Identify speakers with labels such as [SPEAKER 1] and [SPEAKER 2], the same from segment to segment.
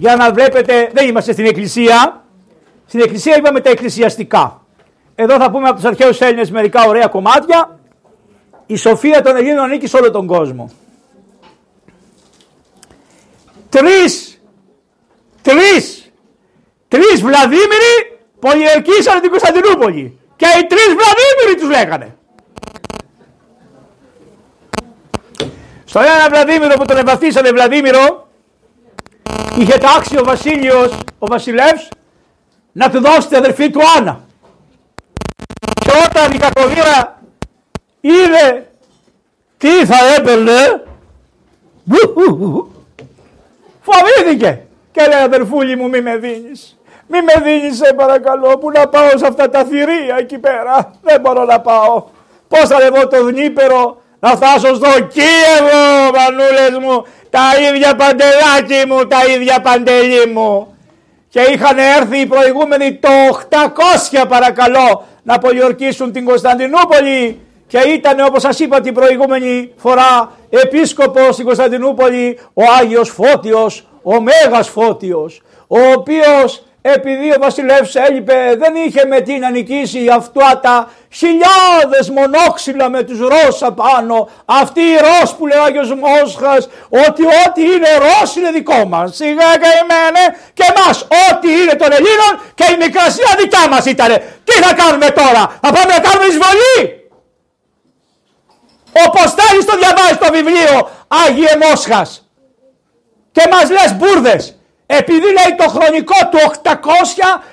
[SPEAKER 1] Για να βλέπετε, δεν είμαστε στην εκκλησία. Στην εκκλησία είπαμε τα εκκλησιαστικά. Εδώ θα πούμε από τους αρχαίους Έλληνες μερικά ωραία κομμάτια. Η σοφία των Ελλήνων ανήκει σε όλο τον κόσμο. Τρεις, τρεις, τρεις Βλαδίμηροι πολιορκήσανε την Κωνσταντινούπολη. Και οι τρεις Βλαδίμηροι τους λέγανε. Στο ένα Βλαδίμηρο που τον εμπαθήσανε Βλαδίμηρο, είχε τάξει ο Βασίλειος, ο Βασιλεύς, να του δώσει την αδερφή του Άννα. Και όταν η κακοβίρα είδε τι θα έπαιρνε, φοβήθηκε και λέει αδερφούλη μου μη με δίνεις. Μη με δίνεις σε παρακαλώ που να πάω σε αυτά τα θηρία εκεί πέρα. Δεν μπορώ να πάω. Πώς θα ρεβώ το Δνήπερο να φτάσω στο Κίεβο μανούλες μου. Τα ίδια παντελάκι μου, τα ίδια παντελή μου. Και είχαν έρθει οι προηγούμενοι το 800 παρακαλώ να πολιορκήσουν την Κωνσταντινούπολη και ήταν όπως σας είπα την προηγούμενη φορά επίσκοπος στην Κωνσταντινούπολη ο Άγιος Φώτιος, ο Μέγας Φώτιος, ο οποίος επειδή ο βασιλεύς έλειπε δεν είχε με τι να νικήσει αυτά τα χιλιάδες μονόξυλα με τους Ρώσους απάνω. Αυτή η Ρώσ που λέει ο Άγιος Μόσχας ότι ό,τι είναι Ρώσ είναι δικό μας. Σιγά καημένε και εμάς. Ό,τι είναι των Ελλήνων και η Μικρασία δικιά μας ήτανε. Τι θα κάνουμε τώρα; Θα πάμε να κάνουμε εισβολή; Όπως θέλεις το διαβάζει το βιβλίο Άγιε Μόσχας. Και μας λες μπουρδες επειδή λέει το χρονικό του 800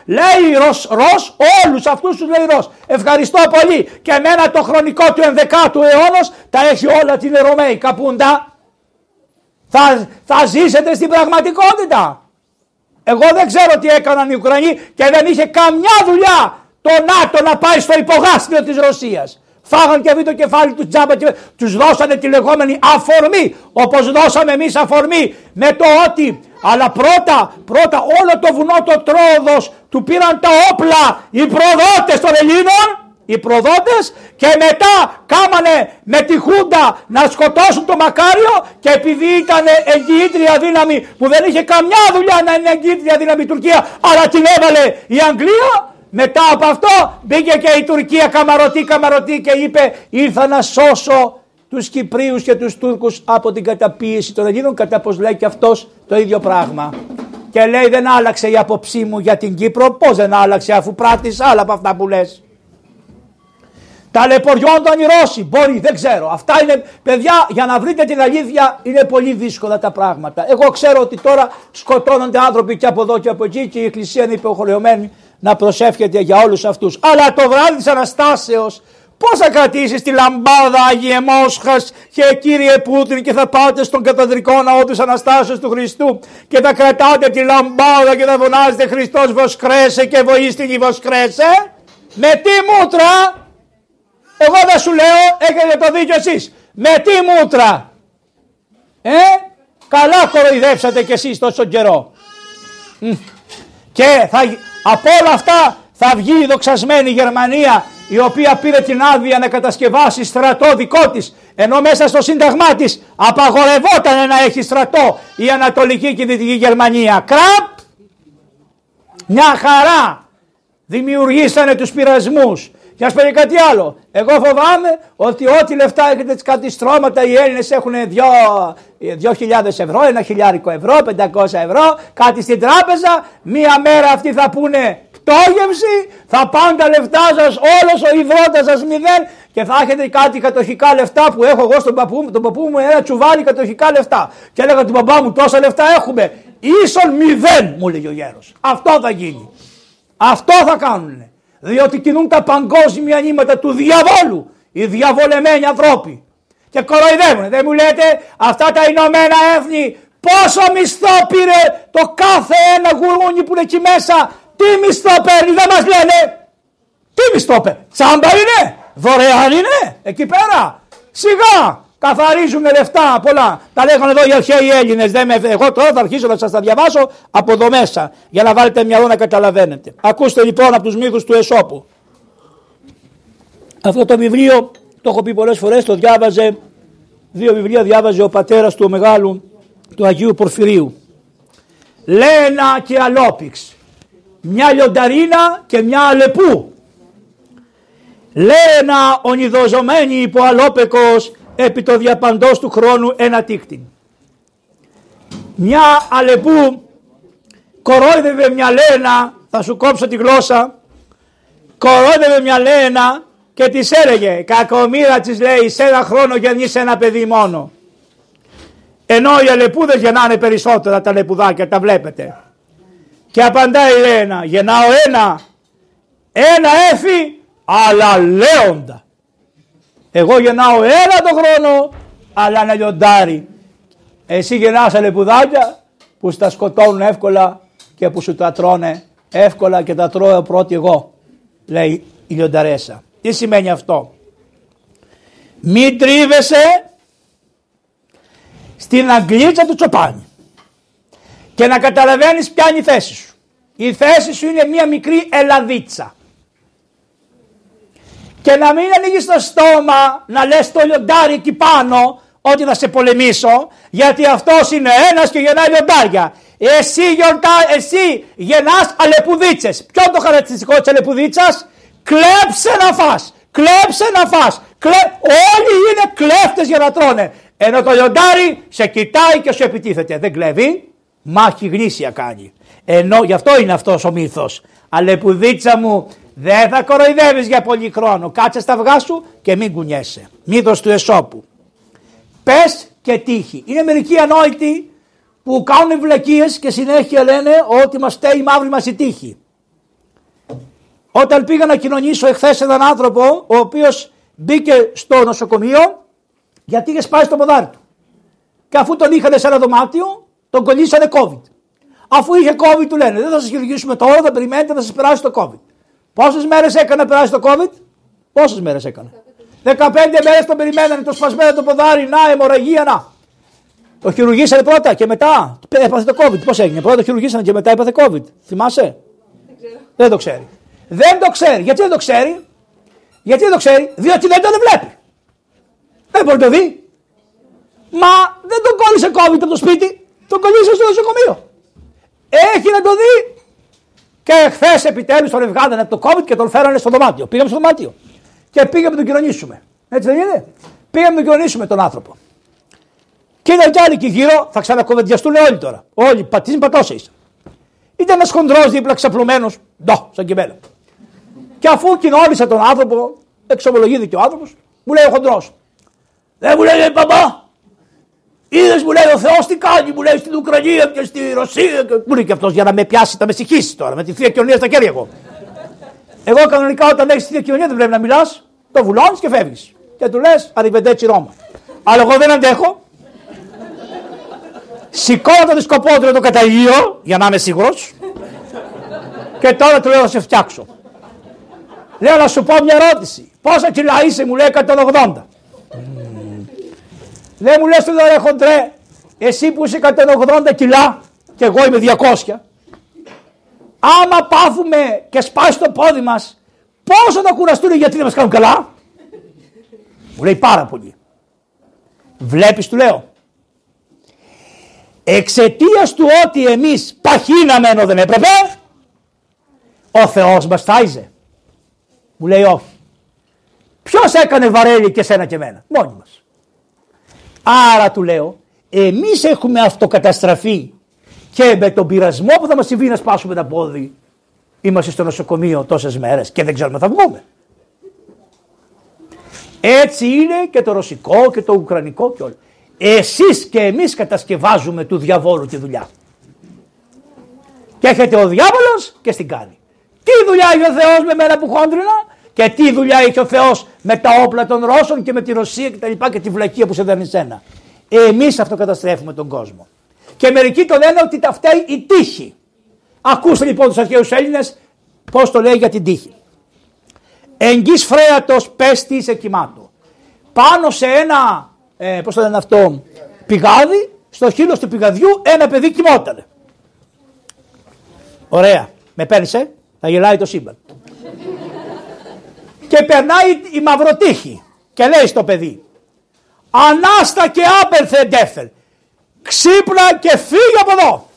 [SPEAKER 1] λέει Ρος, Ρος όλους αυτούς τους λέει Ρος. Ευχαριστώ πολύ και εμένα το χρονικό του 11ου αιώνα τα έχει όλα την Ρωμαίοι καπούντα. Θα, θα ζήσετε στην πραγματικότητα. Εγώ δεν ξέρω τι έκαναν οι Ουκρανοί και δεν είχε καμιά δουλειά το ΝΑΤΟ να πάει στο υπογάστριο της Ρωσίας. Φάγαν και το κεφάλι τους τζάμπα και τους δώσανε τη λεγόμενη αφορμή όπως δώσαμε εμείς αφορμή με το ότι αλλά πρώτα, πρώτα όλο το βουνό το Τρόδος του πήραν τα όπλα. Οι προδότες των Ελλήνων οι προδότες και μετά κάμανε με τη Χούντα να σκοτώσουν το Μακάριο. Και επειδή ήταν εγγυήτρια δύναμη που δεν είχε καμιά δουλειά να είναι εγγυήτρια δύναμη η Τουρκία αλλά την έβαλε η Αγγλία. Μετά από αυτό μπήκε και η Τουρκία καμαρωτή καμαρωτή και είπε ήρθα να σώσω τους Κυπρίους και τους Τούρκους από την καταπίεση των Ελλήνων κατά πως λέει και αυτός το ίδιο πράγμα. Και λέει δεν άλλαξε η άποψή μου για την Κύπρο. Πώς δεν άλλαξε αφού πράττεις άλλα από αυτά που λες. Ταλαιπωριόνταν οι Ρώσοι. Μπορεί, δεν ξέρω. Αυτά είναι, παιδιά, για να βρείτε την αλήθεια είναι πολύ δύσκολα τα πράγματα. Εγώ ξέρω ότι τώρα σκοτώνονται άνθρωποι και από εδώ και από εκεί και η Εκκλησία είναι υποχρεωμένη να προσεύχεται για όλους αυτούς. Αλλά το βράδυ της Αναστάσεως πώς θα κρατήσεις τη λαμπάδα Άγιε Μόσχας και κύριε Πούτιν και θα πάτε στον καταδρικό ναό της Αναστάσεως του Χριστού και θα κρατάτε τη λαμπάδα και θα φωνάζετε Χριστός βοσκρέσε και βοήστηκε βοσκρέσε. Με τι μούτρα, εγώ δεν σου λέω, έχετε το δίκιο εσείς. Με τι μούτρα, ε, καλά κοροϊδέψατε κι εσείς τόσο καιρό. Και θα, από όλα αυτά θα βγει η δοξασμένη Γερμανία η οποία πήρε την άδεια να κατασκευάσει στρατό δικό της, ενώ μέσα στο σύνταγμά της απαγορευόταν να έχει στρατό η Ανατολική και η Δυτική Γερμανία. Κραπ! Μια χαρά! Δημιουργήσανε τους πειρασμούς. Και ας πω κάτι άλλο. Εγώ φοβάμαι ότι ό,τι λεφτά έχετε κάτι στρώματα οι Έλληνες έχουν 2.000 ευρώ, ένα χιλιάρικο ευρώ, 500 ευρώ, κάτι στην τράπεζα. Μία μέρα αυτοί θα πούνε πτώγευση, θα πάνε τα λεφτά σας, όλος ο υδρότας σας μηδέν και θα έχετε κάτι κατοχικά λεφτά που έχω εγώ στον παππού μου. Τον παππού μου ένα τσουβάλι κατοχικά λεφτά. Και έλεγα του παπά μου τόσα λεφτά έχουμε. Ίσον μηδέν, μου λέγει ο γέρος. Αυτό θα γίνει. Αυτό θα κάνουν. Διότι κινούν τα παγκόσμια νήματα του διαβόλου. Οι διαβολεμένοι ανθρώποι. Και κοροϊδεύουν. Δεν μου λέτε αυτά τα Ηνωμένα Έθνη πόσο μισθό πήρε το κάθε ένα γουρούνι που είναι εκεί μέσα. Τι μισθό παίρνει δεν μας λένε. Τι μισθό παίρνει. Τσάμπα είναι. Δωρεάν είναι. Εκεί πέρα. Σιγά. Καθαρίζουν λεφτά πολλά. Τα λέγανε εδώ οι αρχαίοι Έλληνες. Εγώ τώρα θα αρχίσω να σας τα διαβάσω από εδώ μέσα. Για να βάλετε μυαλό να καταλαβαίνετε. Ακούστε λοιπόν από τους μύθους του Εσώπου. Αυτό το βιβλίο το έχω πει πολλές φορές. Το διάβαζε. Δύο βιβλία διάβαζε ο πατέρας του ο μεγάλου του Αγίου Πορφυρίου. Λένα και Αλόπιξ. Μια λιονταρίνα και μια αλεπού. Λένα ονειδοζωμένη υπό αλόπεκος επί το διαπαντός του χρόνου ένα τίκτην. Μια αλεπού κορόιδευε μια λένα, θα σου κόψω τη γλώσσα, κορόιδευε μια λένα και της έλεγε κακομήρα της λέει σε ένα χρόνο γεννήσει ένα παιδί μόνο. Ενώ οι αλεπούδες γεννάνε περισσότερα τα λεπουδάκια, τα βλέπετε. Και απαντάει η Λένα, γεννάω ένα, ένα έφη, αλλά λέοντα. Εγώ γεννάω ένα το χρόνο, αλλά ένα λιοντάρι. Εσύ γεννάς αλεπουδάκια που στα σκοτώνουν εύκολα και που σου τα τρώνε εύκολα και τα τρώω πρώτη εγώ, λέει η λιονταρέσα. Τι σημαίνει αυτό; Μην τρίβεσαι στην αγγλίτσα του τσοπάνι και να καταλαβαίνεις ποια είναι η θέση σου. Η θέση σου είναι μια μικρή ελαδίτσα. Και να μην ανοίγεις το στόμα να λες το λιοντάρι εκεί πάνω ότι θα σε πολεμήσω γιατί αυτός είναι ένας και γεννάει λιοντάρια. Εσύ, γιορτά, εσύ γεννάς αλεπουδίτσες. Ποιο είναι το χαρακτηριστικό της αλεπουδίτσας; Κλέψε να φας. Κλέψε να φας. Κλέ... Όλοι είναι κλέφτες για να τρώνε. Ενώ το λιοντάρι σε κοιτάει και σου επιτίθεται. Δεν κλέβει, μάχη γνήσια κάνει. Ενώ γι' αυτό είναι αυτός ο μύθος. Αλεπουδίτσα μου δεν θα κοροϊδεύεις για πολύ χρόνο. Κάτσε στα αυγά σου και μην κουνιέσαι. Μύθος του Εσώπου. Πες και τύχη. Είναι μερικοί ανόητοι που κάνουν βλακίες και συνέχεια λένε ότι μας στέει η μαύρη μας η τύχη. Όταν πήγα να κοινωνήσω εχθές έναν άνθρωπο ο οποίος μπήκε στο νοσοκομείο γιατί είχε σπάσει το ποδάρι του. Και αφού τον είχαν σε ένα δωμάτιο, τον κολλήσανε COVID. Αφού είχε COVID, του λένε: Δεν θα σας χειρουργήσουμε τώρα, θα περιμένετε να σας περάσει το COVID. Πόσες μέρες έκανε να περάσει το COVID, Πόσες μέρες έκανε. 15 μέρες τον περιμένανε, το σπασμένο το ποδάρι, να, αιμορραγία, να. Το χειρουργήσανε πρώτα και μετά έπαθε το COVID. Πώς έγινε, πρώτα το χειρουργήσανε και μετά έπαθε COVID. Θυμάσαι; Δεν, δεν το ξέρει. Δεν το ξέρει. Γιατί δεν το ξέρει; Γιατί δεν το ξέρει, διότι δεν τον βλέπει. Δεν μπορεί να το δει. Μα δεν τον κόλλησε COVID από το σπίτι, τον κολλήσε στο νοσοκομείο. Έχει να το δει. Και χθες επιτέλους τον βγάλανε το COVID και τον φέρανε στο δωμάτιο. Πήγαμε στο δωμάτιο. Και πήγαμε να τον κοινωνήσουμε. Έτσι δεν είναι; Πήγαμε να τον κοινωνήσουμε τον άνθρωπο. Και είδα κι άλλοι εκεί γύρω, θα ξανακοβεντιαστούν όλοι τώρα. Όλοι, πατήσει πατώσε είσαι. Ήταν ένας χοντρός δίπλα ξαπλωμένος, ντό, σαν κειμένα. Και αφού κοινώνησα τον άνθρωπο, εξομολογήθηκε ο άνθρωπος, μου λέει ο χοντρός, δεν μου λέει, παπά, είδες μου λέει ο Θεός τι κάνει, μου λέει στην Ουκρανία και στη Ρωσία. Και... Μου λέει και αυτός για να με πιάσει, θα με συγχύσεις τώρα με τη θεία κοινωνία στα χέρια εγώ. Εγώ κανονικά όταν έχεις θεία κοινωνία δεν πρέπει να μιλάς, το βουλώνεις και φεύγεις. Και του λες, αριβεντέτσι Ρώμα. Αλλά εγώ δεν αντέχω. Σηκώνω το δισκοπότριο το καταγείο για να είμαι σίγουρος. και τώρα του λέω να σε φτιάξω. Λέω να σου πω μια ερώτηση. Πόσα κιλά είσαι, μου λέει 180. Δεν μου λες του ρε χοντρέ, εσύ που είσαι 180 κιλά και εγώ είμαι 200. Άμα πάθουμε και σπάσει το πόδι μας, πόσο θα κουραστούν γιατί δεν μας κάνουν καλά; Μου λέει πάρα πολύ. Βλέπεις του λέω. Εξαιτίας του ότι εμείς παχύναμε ενώ δεν έπρεπε, ο Θεός μας τάιζε. Μου λέει όχι. Ποιος έκανε βαρέλι και σένα και εμένα; Μόνοι μας. Άρα του λέω, εμείς έχουμε αυτοκαταστραφεί και με τον πειρασμό που θα μας συμβεί να σπάσουμε τα πόδι είμαστε στο νοσοκομείο τόσες μέρες και δεν ξέρουμε θα βγούμε. Έτσι είναι και το ρωσικό και το ουκρανικό και όλα. Εσείς και εμείς κατασκευάζουμε του διαβόλου τη δουλειά. Και έχετε ο διάβολος και στην κάνει. Τι δουλειά έχει ο Θεός με μένα που χόντρινα; Και τι δουλειά έχει ο Θεός με τα όπλα των Ρώσων και με τη Ρωσία και τα λοιπά και τη βλακεία που σε δέρνει σένα. Εμείς αυτό καταστρέφουμε τον κόσμο. Και μερικοί το λένε ότι τα φταίει η τύχη. Ακούστε λοιπόν τους αρχαίους Έλληνες πώς το λέει για την τύχη. Εγγύς φρέατος πέστη σε κοιμάτο. Πάνω σε ένα, ε, πώς το λένε αυτό, πηγάδι, στο χείλος του πηγαδιού ένα παιδί κοιμότανε. Ωραία. Με παίρνεις, ε; θα γελάει το σύμπαν και περνάει η μαυροτύχη και λέει στο παιδί Ανάστα και άπερθε ντέφερ ξύπνα και φύγε από εδώ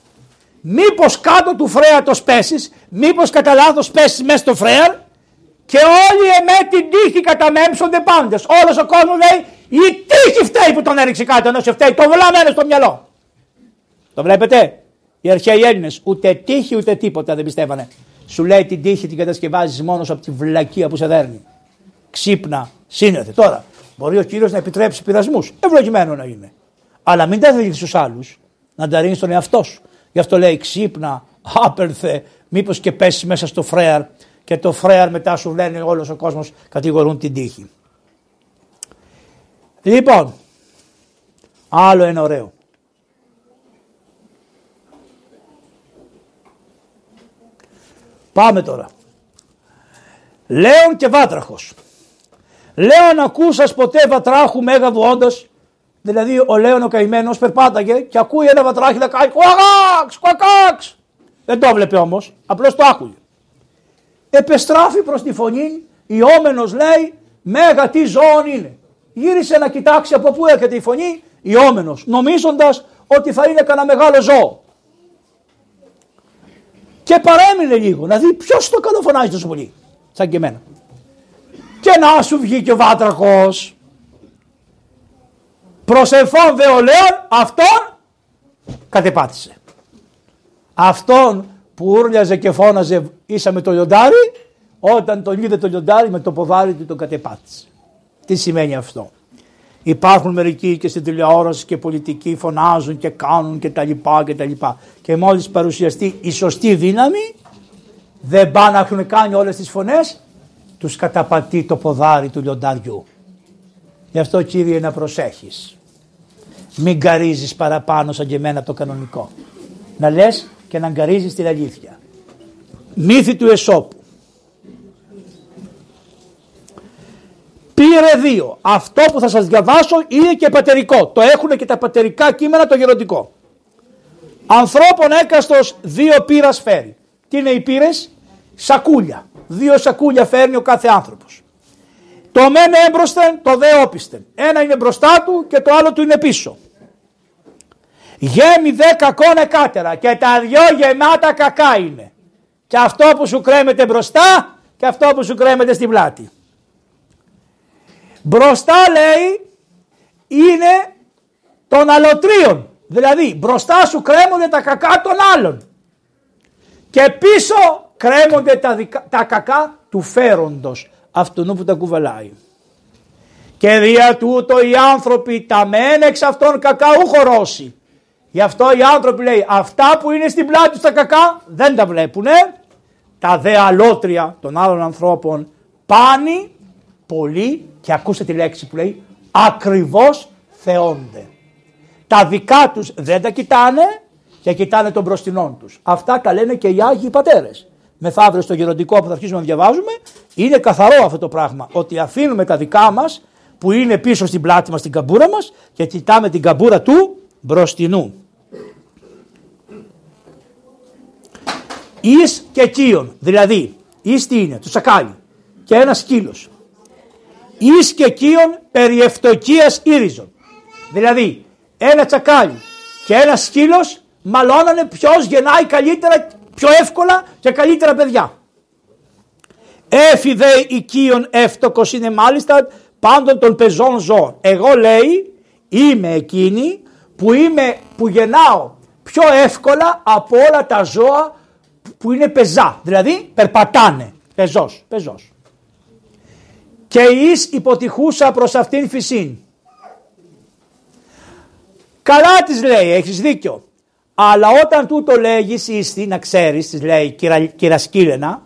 [SPEAKER 1] μήπως κάτω του φρέατος πέσεις, μήπως κατά λάθος πέσεις μέσα στο φρέαρ και όλοι εμέ την τύχη καταμέμψονται πάντες. Όλος ο κόσμος λέει η τύχη φταίει που τον έριξε κάτω ενώ σε φταίει το βλάμενο στο μυαλό. Το βλέπετε; Οι αρχαίοι Έλληνες ούτε τύχη ούτε τίποτα δεν πιστεύανε. Σου λέει την τύχη την κατασκευάζεις μόνος από τη βλακεία που σε δέρνει. Ξύπνα, σύνεθε. Τώρα, μπορεί ο κύριος να επιτρέψει πειρασμούς. Ευλογημένο να είναι. Αλλά μην τα δείχνει στους άλλους. Να τα ρίχνει στον εαυτό σου. Γι' αυτό λέει ξύπνα, άπερθε, μήπως και πέσεις μέσα στο φρέαρ και το φρέαρ μετά σου λένε όλος ο κόσμος κατηγορούν την τύχη. Λοιπόν, άλλο ένα ωραίο. Πάμε τώρα. Λέων και Βάτραχος. Λέων ακούσας ποτέ βατράχου μέγαδου όντως. Δηλαδή ο Λέων ο καημένος περπάταγε και ακούει ένα βατράχι να κάνει κουακάξ, κουακάξ. Δεν το βλέπε όμως, απλώς το άκουγε. Επεστράφει προς τη φωνή, ιόμενος λέει μέγα τι ζώων είναι. Γύρισε να κοιτάξει από πού έρχεται η φωνή, ιόμενος, νομίζοντας ότι θα είναι κανένα μεγάλο ζώο και παρέμεινε λίγο να δει ποιος το καλοφωνάζει τόσο πολύ. Σαν και εμένα. Και να σου βγει και ο βάτραχο. Προσεφών δε ο Λέων αυτόν κατεπάτησε. Αυτόν που ούρλιαζε και φώναζε ίσα με το λιοντάρι, όταν τον είδε το λιοντάρι με το ποδάρι του τον κατεπάτησε. Τι σημαίνει αυτό; Υπάρχουν μερικοί και στην τηλεόραση και πολιτικοί φωνάζουν και κάνουν και τα λοιπά και τα λοιπά. Και μόλις παρουσιαστεί η σωστή δύναμη δεν πάνε να έχουν κάνει όλες τις φωνές τους καταπατεί το ποδάρι του λιονταριού. Γι' αυτό κύριε να προσέχεις. Μην γκαρίζεις παραπάνω σαν και εμένα το κανονικό. Να λες και να γκαρίζεις την αλήθεια. Μύθι του Εσώπου. Πήρε δύο. Αυτό που θα σας διαβάσω είναι και πατερικό. Το έχουν και τα πατερικά κείμενα το γεροντικό. Ανθρώπων έκαστος δύο πύρας φέρει. Τι είναι οι πύρες; Σακούλια. Δύο σακούλια φέρνει ο κάθε άνθρωπος. Το μεν έμπροσθεν, το δε όπισθεν. Ένα είναι μπροστά του και το άλλο του είναι πίσω. Γέμι δε κακόν εκάτερα και τα δυο γεμάτα κακά είναι. Και αυτό που σου κρέμεται μπροστά και αυτό που σου κρέμεται στην πλάτη. Μπροστά λέει είναι των αλωτρίων. Δηλαδή μπροστά σου κρέμονται τα κακά των άλλων. Και πίσω κρέμονται τα, τα κακά του φέροντος. Αυτού που τα κουβαλάει. Και δια τούτο οι άνθρωποι τα μεν εξ αυτών κακά ουχορώσει. Γι' αυτό οι άνθρωποι λέει αυτά που είναι στην πλάτη τους τα κακά δεν τα βλέπουνε. Τα δε αλότρια των άλλων ανθρώπων πάνει πολύ και ακούστε τη λέξη που λέει ακριβώς θεώνται. Τα δικά τους δεν τα κοιτάνε και κοιτάνε τον μπροστινών τους. Αυτά τα λένε και οι Άγιοι Πατέρες. Μεθαύριο στο γεροντικό που θα αρχίσουμε να διαβάζουμε είναι καθαρό αυτό το πράγμα ότι αφήνουμε τα δικά μας που είναι πίσω στην πλάτη μας στην καμπούρα μας και κοιτάμε την καμπούρα του μπροστινού. Εις και κύον, δηλαδή εις τι είναι, το σακάλι και ένας σκύλος εις και κύον περί ευτοκίας ύριζων. Δηλαδή ένα τσακάλι και ένας σκύλος μαλώνανε ποιος γεννάει καλύτερα, πιο εύκολα και καλύτερα παιδιά. Έφη δε οικείον εύτοκος είναι μάλιστα πάντων των πεζών ζώων. Εγώ λέει είμαι εκείνη που, είμαι, που γεννάω πιο εύκολα από όλα τα ζώα που είναι πεζά. Δηλαδή περπατάνε. Πεζός, πεζός και εις υποτυχούσα προς αυτήν φυσήν. Καλά της λέει, έχεις δίκιο. Αλλά όταν τούτο λέγεις ίστη, να ξέρεις, της λέει κυρα, κυρασκύλαινα,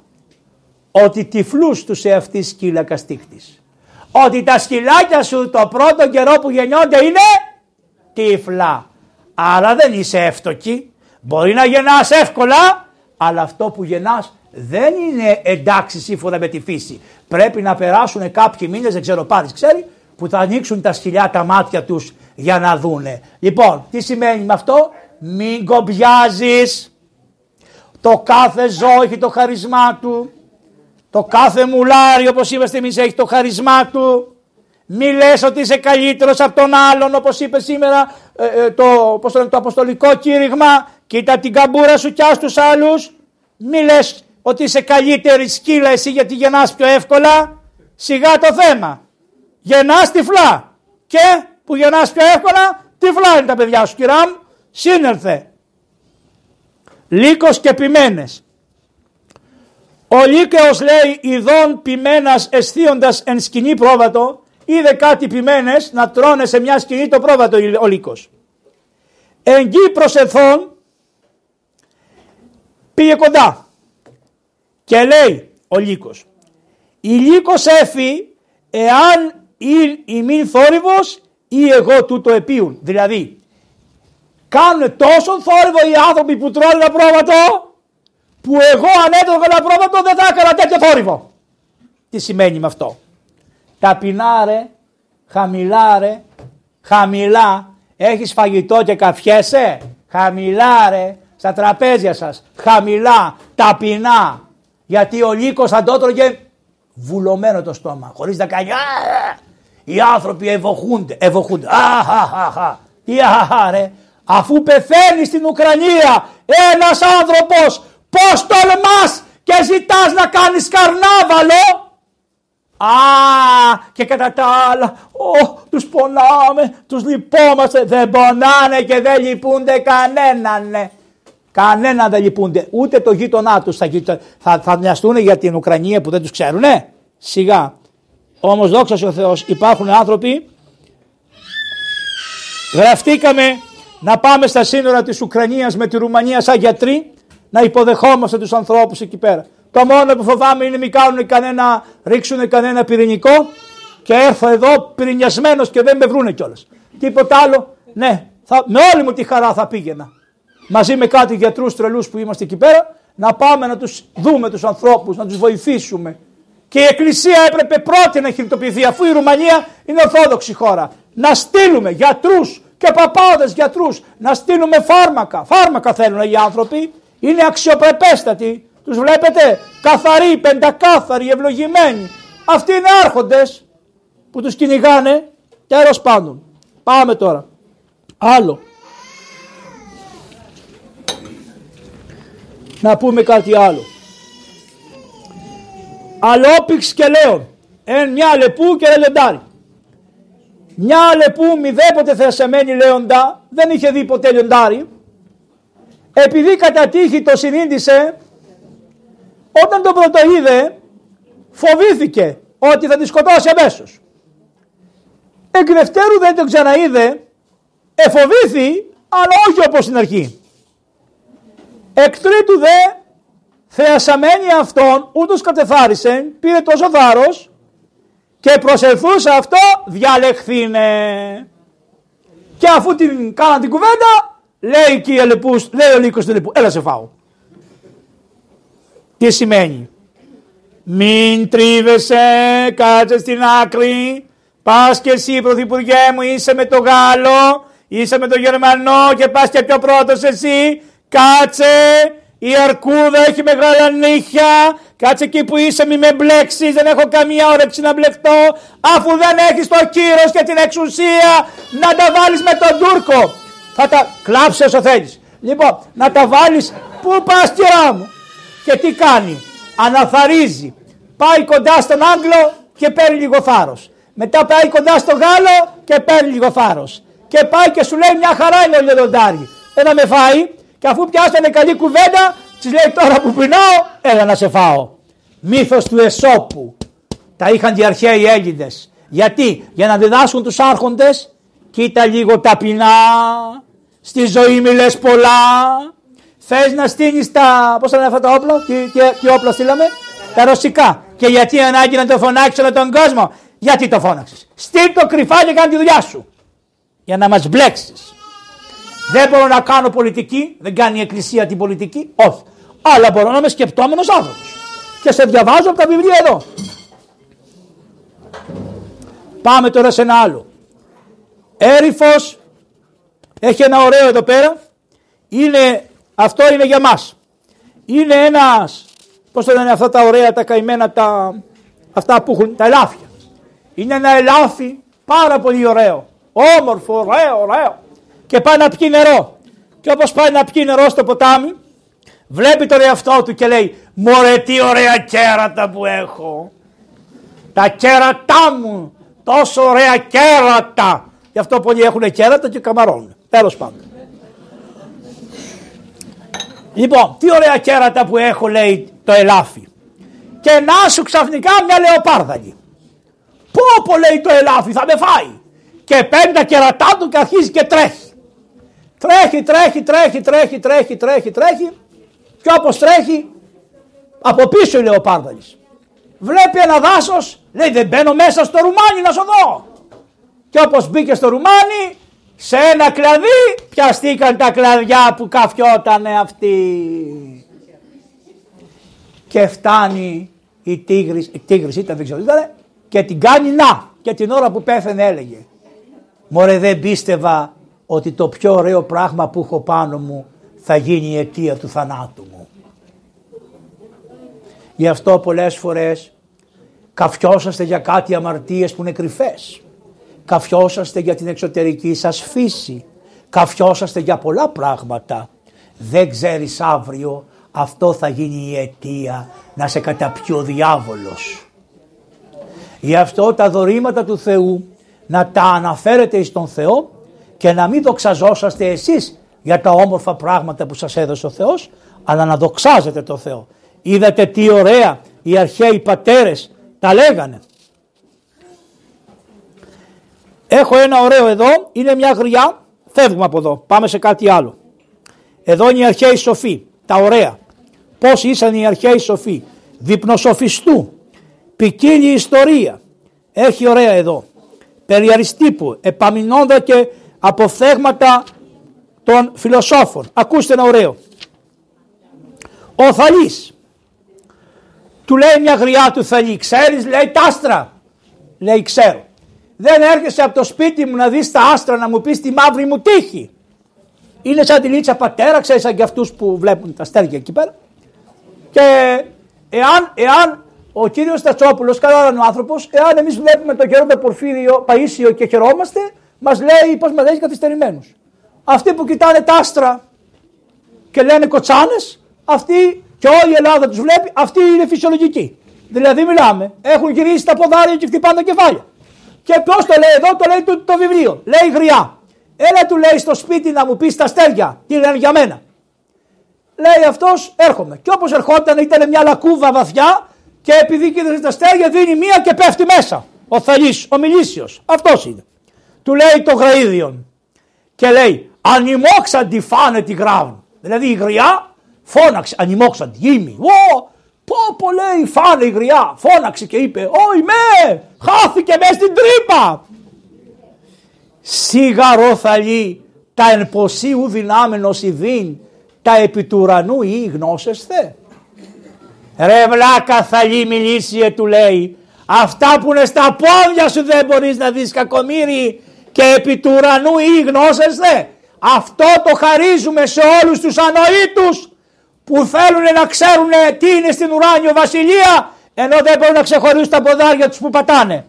[SPEAKER 1] ότι τυφλούς τους σε αυτή σκύλα καστίχτης. Ότι τα σκυλάκια σου το πρώτο καιρό που γεννιόνται είναι τύφλα. Άρα δεν είσαι εύτοκη. Μπορεί να γεννάς εύκολα, αλλά αυτό που γεννάς δεν είναι εντάξει σύμφωνα με τη φύση. Πρέπει να περάσουν κάποιοι μήνες, δεν ξέρω πάρεις, ξέρει, που θα ανοίξουν τα σκυλιά τα μάτια τους για να δούνε. Λοιπόν, τι σημαίνει με αυτό, μην κομπιάζεις. Το κάθε ζώο έχει το χαρισμά του. Το κάθε μουλάρι όπως είμαστε εμείς έχει το χαρισμά του. Μη λες ότι είσαι καλύτερος από τον άλλον όπως είπες σήμερα ε, ε, το, πώς το, το αποστολικό κήρυγμα. Κοίτα την καμπούρα σου κι τους άλλους. Μη λες ότι είσαι καλύτερη σκύλα εσύ γιατί γεννάς πιο εύκολα. Σιγά το θέμα. Γεννάς τυφλά. Και που γεννάς πιο εύκολα τυφλά είναι τα παιδιά σου κυρά μου. Σύνερθε. Λύκος και ποιμένες. Ο Λύκαιος λέει ειδών ποιμένας αισθίοντας εν σκηνή πρόβατο είδε κάτι ποιμένες να τρώνε σε μια σκηνή το πρόβατο ο Λύκος. Εγγύ προσεθών πήγε κοντά και λέει ο Λύκος η Λύκος έφη εάν η μην θόρυβος ή εγώ τούτο επίουν. Δηλαδή κάνουν τόσο θόρυβο οι άνθρωποι που τρώνε ένα πρόβατο που εγώ αν έτρωγα ένα πρόβατο δεν θα έκανα τέτοιο θόρυβο. Τι σημαίνει με αυτό; Ταπεινά χαμηλά χαμηλά, έχεις φαγητό και καφιέσαι, χαμηλά ρε, στα τραπέζια σας, χαμηλά, ταπεινά, γιατί ο λύκος θα το τρώγε βουλωμένο το στόμα, χωρίς να κάνει οι άνθρωποι ευοχούνται, ευοχούνται, αχαχαχα, τι αχαχα ρε, αφού πεθαίνει στην Ουκρανία ένας άνθρωπος, πώς τολμάς και ζητάς να κάνεις καρνάβαλο, Α, και κατά τα άλλα, oh, τους πονάμε, τους λυπόμαστε. Δεν πονάνε και δεν λυπούνται κανέναν. Ναι. Κανέναν δεν λυπούνται. Ούτε το γείτονά τους θα, θα, θα μοιαστούν για την Ουκρανία που δεν τους ξέρουνε. Σιγά. Όμως δόξα ο Θεός υπάρχουν άνθρωποι. Γραφτήκαμε να πάμε στα σύνορα της Ουκρανίας με τη Ρουμανία σαν γιατροί να υποδεχόμαστε τους ανθρώπους εκεί πέρα. Το μόνο που φοβάμαι είναι μην κάνουν κανένα, ρίξουν κανένα πυρηνικό και έρθω εδώ πυρηνιασμένος και δεν με βρούνε κιόλας. Τίποτα άλλο, ναι, θα, με όλη μου τη χαρά θα πήγαινα. Μαζί με κάτι γιατρούς τρελούς που είμαστε εκεί πέρα, να πάμε να τους δούμε τους ανθρώπους, να τους βοηθήσουμε. Και η Εκκλησία έπρεπε πρώτη να χειριτοποιηθεί, αφού η Ρουμανία είναι ορθόδοξη χώρα. Να στείλουμε γιατρούς και παπάδες γιατρούς, να στείλουμε φάρμακα. Φάρμακα θέλουν οι άνθρωποι, είναι αξιοπρεπέστατοι. Τους βλέπετε καθαροί, πεντακάθαροι, ευλογημένοι. Αυτοί είναι άρχοντες που τους κυνηγάνε. Τέλος πάντων. Πάμε τώρα. Άλλο. Να πούμε κάτι άλλο. Αλόπιξ και λέον. Εν μια λεπού και λεντάρι. Μια λεπού μηδέποτε θεσεμένη λέοντα. Δεν είχε δει ποτέ λεντάρι. Επειδή κατά τύχη το συνήντησε όταν το πρωτοείδε φοβήθηκε ότι θα τη σκοτώσει αμέσως. Εκ δευτέρου δεν το ξαναείδε, εφοβήθη, αλλά όχι όπως στην αρχή. Εκ τρίτου δε, θεασαμένη αυτόν, ούτως κατεθάρισε, πήρε τόσο θάρρος και προσελθούσε αυτό, διαλεχθήνε. Και αφού την κάναν την κουβέντα, λέει, και η λέει ο λύκος του Λεπού, έλα σε φάω. Τι σημαίνει; Μην τρίβεσαι, κάτσε στην άκρη, πας και εσύ πρωθυπουργέ μου είσαι με το Γάλλο, είσαι με το Γερμανό και πας και πιο πρώτος εσύ, κάτσε, η αρκούδα έχει μεγάλα νύχια, κάτσε εκεί που είσαι μη με μπλέξεις, δεν έχω καμία όρεξη να μπλεχτώ, αφού δεν έχεις το κύρος και την εξουσία να τα βάλεις με τον Τούρκο. Θα τα κλάψει όσο θέλεις. Λοιπόν, να τα βάλεις, πού πας κυρά μου, και τι κάνει; Αναθαρίζει. Πάει κοντά στον Άγγλο και παίρνει λίγο θάρρο. Μετά πάει κοντά στον Γάλλο και παίρνει λίγο θάρρο. Και πάει και σου λέει μια χαρά είναι ο λιοντάρι. Ένα με φάει και αφού πιάσανε καλή κουβέντα, της λέει τώρα που πεινάω, έλα να σε φάω. Μύθος του Εσώπου. Τα είχαν οι αρχαίοι Έλληνες. Γιατί, για να διδάσκουν τους άρχοντες, κοίτα λίγο ταπεινά, στη ζωή μιλες πολλά, Θες να στείλει τα. Πώς θα λένε αυτά τα όπλα, τι, τι, τι όπλα στείλαμε, τα ρωσικά. Και γιατί ανάγκη να το φωνάξεις όλο τον κόσμο, γιατί το φώναξες; Στείλ το κρυφά και κάνει τη δουλειά σου. Για να μας μπλέξεις. Δεν μπορώ να κάνω πολιτική, δεν κάνει η Εκκλησία την πολιτική, όχι. Αλλά μπορώ να είμαι σκεπτόμενος άνθρωπος. Και σε διαβάζω από τα βιβλία εδώ. Πάμε τώρα σε ένα άλλο. Έρυφος έχει ένα ωραίο εδώ πέρα. Είναι αυτό είναι για μας. Είναι ένας, πώς το λένε αυτά τα ωραία, τα καημένα, τα, αυτά που έχουν, τα ελάφια. Είναι ένα ελάφι πάρα πολύ ωραίο. Όμορφο, ωραίο, ωραίο. Και πάει να πιει νερό. Και όπως πάει να πιει νερό στο ποτάμι, βλέπει τον εαυτό του και λέει «Μωρέ τι ωραία κέρατα που έχω». Τα κέρατά μου, τόσο ωραία κέρατα. Γι' αυτό πολλοί έχουν κέρατα και καμαρώνουν. Τέλος πάντων. Λοιπόν, τι ωραία κέρατα που έχω λέει το ελάφι. Και να σου ξαφνικά μια λεοπάρδαλη. Πω πω λέει το ελάφι θα με φάει. Και παίρνει τα κερατά του και αρχίζει και τρέχει. Τρέχει, τρέχει, τρέχει, τρέχει, τρέχει, τρέχει, τρέχει. Και όπως τρέχει από πίσω η λεοπάρδαλης. Βλέπει ένα δάσος, λέει δεν μπαίνω μέσα στο ρουμάνι να σου δω. Και όπως μπήκε στο ρουμάνι σε ένα κλαδί πιαστήκαν τα κλαδιά που καφιότανε αυτή. Και φτάνει η τίγρης, η τίγρης ήταν δεν ξέρω ήταν, και την κάνει να. Και την ώρα που πέθανε έλεγε Μωρέ δεν πίστευα ότι το πιο ωραίο πράγμα που έχω πάνω μου θα γίνει η αιτία του θανάτου μου. Γι' αυτό πολλές φορές καφιόσαστε για κάτι αμαρτίες που είναι κρυφές. Καφιόσαστε για την εξωτερική σας φύση. Καφιόσαστε για πολλά πράγματα. Δεν ξέρεις αύριο αυτό θα γίνει η αιτία να σε καταπιεί ο διάβολος. Γι' αυτό τα δωρήματα του Θεού να τα αναφέρετε στον Θεό και να μην δοξαζόσαστε εσείς για τα όμορφα πράγματα που σας έδωσε ο Θεός αλλά να δοξάζετε το Θεό. Είδατε τι ωραία οι αρχαίοι πατέρες τα λέγανε. Έχω ένα ωραίο εδώ, είναι μια γριά, φεύγουμε από εδώ, πάμε σε κάτι άλλο. Εδώ είναι οι αρχαίοι σοφοί, τα ωραία. Πώς ήσαν οι αρχαίοι σοφοί, διπνοσοφιστού, ποικίλη ιστορία. Έχει ωραία εδώ. Περί Αριστείπου, επαμεινώντα και αποφθέγματα των φιλοσόφων. Ακούστε ένα ωραίο. Ο Θαλής του λέει μια γριά του Θαλή, ξέρεις λέει τα άστρα. Λέει ξέρω. Δεν έρχεσαι από το σπίτι μου να δεις τα άστρα να μου πεις τη μαύρη μου τύχη. Είναι σαν τη Λίτσα πατέρα, ξέρεις σαν και αυτούς που βλέπουν τα αστέρια εκεί πέρα. Και εάν, εάν ο κύριος Στατσόπουλος, καλά ο άνθρωπος, εάν εμείς βλέπουμε τον καιρό με Πορφύριο, Παΐσιο και χαιρόμαστε, μας λέει πώς μας έχει καθυστερημένους. Αυτοί που κοιτάνε τα άστρα και λένε κοτσάνες, αυτοί και όλη η Ελλάδα τους βλέπει, αυτή είναι φυσιολογική. Δηλαδή μιλάμε, έχουν γυρίσει τα ποδάρια και χτυπάνε τα κεφάλια. Και ποιος το λέει εδώ, το λέει το, το βιβλίο. Λέει γριά. Έλα του λέει στο σπίτι να μου πεις τα αστέρια, τι λένε για μένα. Λέει αυτός, έρχομαι. Και όπως ερχόταν ήταν μια λακκούβα βαθιά και επειδή κοίταζε τα αστέρια δίνει μία και πέφτει μέσα. Ο Θαλής, ο Μιλήσιος. Αυτός είναι. Του λέει το γραίδιον. Και λέει, ανημόξαν τη φάνε τη γράβουν. Δηλαδή η γριά Φώναξε, ανημόξαν, γύμη. Ω, πω πω λέει φάνε η γριά. Φώναξε και είπε, όι με, χάθηκε μέσα στην τρύπα. Σίγαρο θαλή τα εν ποσίου δυνάμενος ειδήν τα επί του ουρανού ή γνώσεσθε. Ρε βλάκα θαλή μιλήσιε του λέει αυτά που είναι στα πόδια σου δεν μπορείς να δεις κακομύρι και επί του ουρανού ή γνώσεσθε. Αυτό το χαρίζουμε σε όλους τους ανοήτους που θέλουν να ξέρουν τι είναι στην ουράνιο βασιλεία ενώ δεν μπορούν να ξεχωρίσουν τα ποδάρια τους που πατάνε.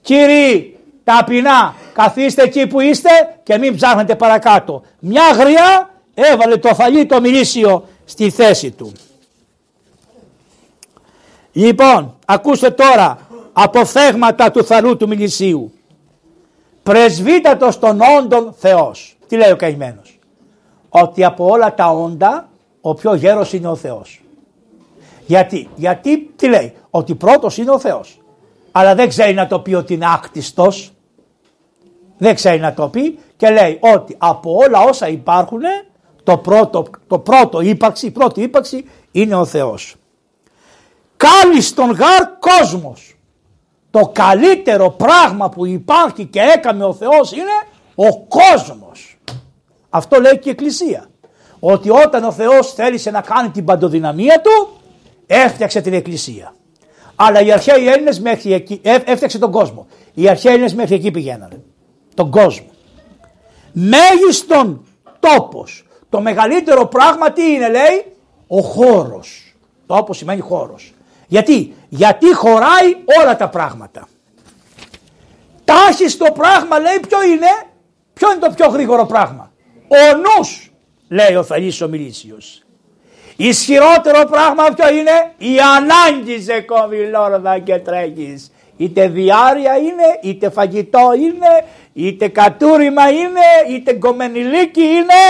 [SPEAKER 1] Κύριοι, ταπεινά, καθίστε εκεί που είστε και μην ψάχνετε παρακάτω. Μια γριά έβαλε το αφαλί το μιλήσιο στη θέση του. Λοιπόν, ακούστε τώρα αποφθέγματα του θαλού του μιλησίου. Πρεσβύτατος των όντων Θεός. Τι λέει ο καημένος. Ότι από όλα τα όντα ο πιο γέρος είναι ο Θεός. Γιατί, γιατί τι λέει, ότι πρώτος είναι ο Θεός. Αλλά δεν ξέρει να το πει ότι είναι άκτιστος. Δεν ξέρει να το πει και λέει ότι από όλα όσα υπάρχουν το πρώτο, το πρώτο ύπαρξη, η πρώτη ύπαρξη είναι ο Θεός. στον γάρ κόσμος. Το καλύτερο πράγμα που υπάρχει και έκαμε ο Θεός είναι ο κόσμος. Αυτό λέει και η Εκκλησία ότι όταν ο Θεός θέλησε να κάνει την παντοδυναμία του έφτιαξε την εκκλησία. Αλλά οι αρχαίοι Έλληνες μέχρι εκεί, έφτιαξε τον κόσμο. Οι αρχαίοι Έλληνες μέχρι εκεί πηγαίνανε. Τον κόσμο. Μέγιστον τόπος. Το μεγαλύτερο πράγμα τι είναι λέει, ο χώρος. Τόπος σημαίνει χώρος. Γιατί, γιατί χωράει όλα τα πράγματα. τάχιστο πράγμα λέει ποιο είναι, ποιο είναι το πιο γρήγορο πράγμα; Ο νους λέει ο Θαλής ο Μιλήσιος. Ισχυρότερο πράγμα ποιο είναι; Η ανάγκη σε κόβει λόρδα και τρέχεις. Είτε διάρρεια είναι, είτε φαγητό είναι, είτε κατούριμα είναι, είτε γκομενιλίκι είναι.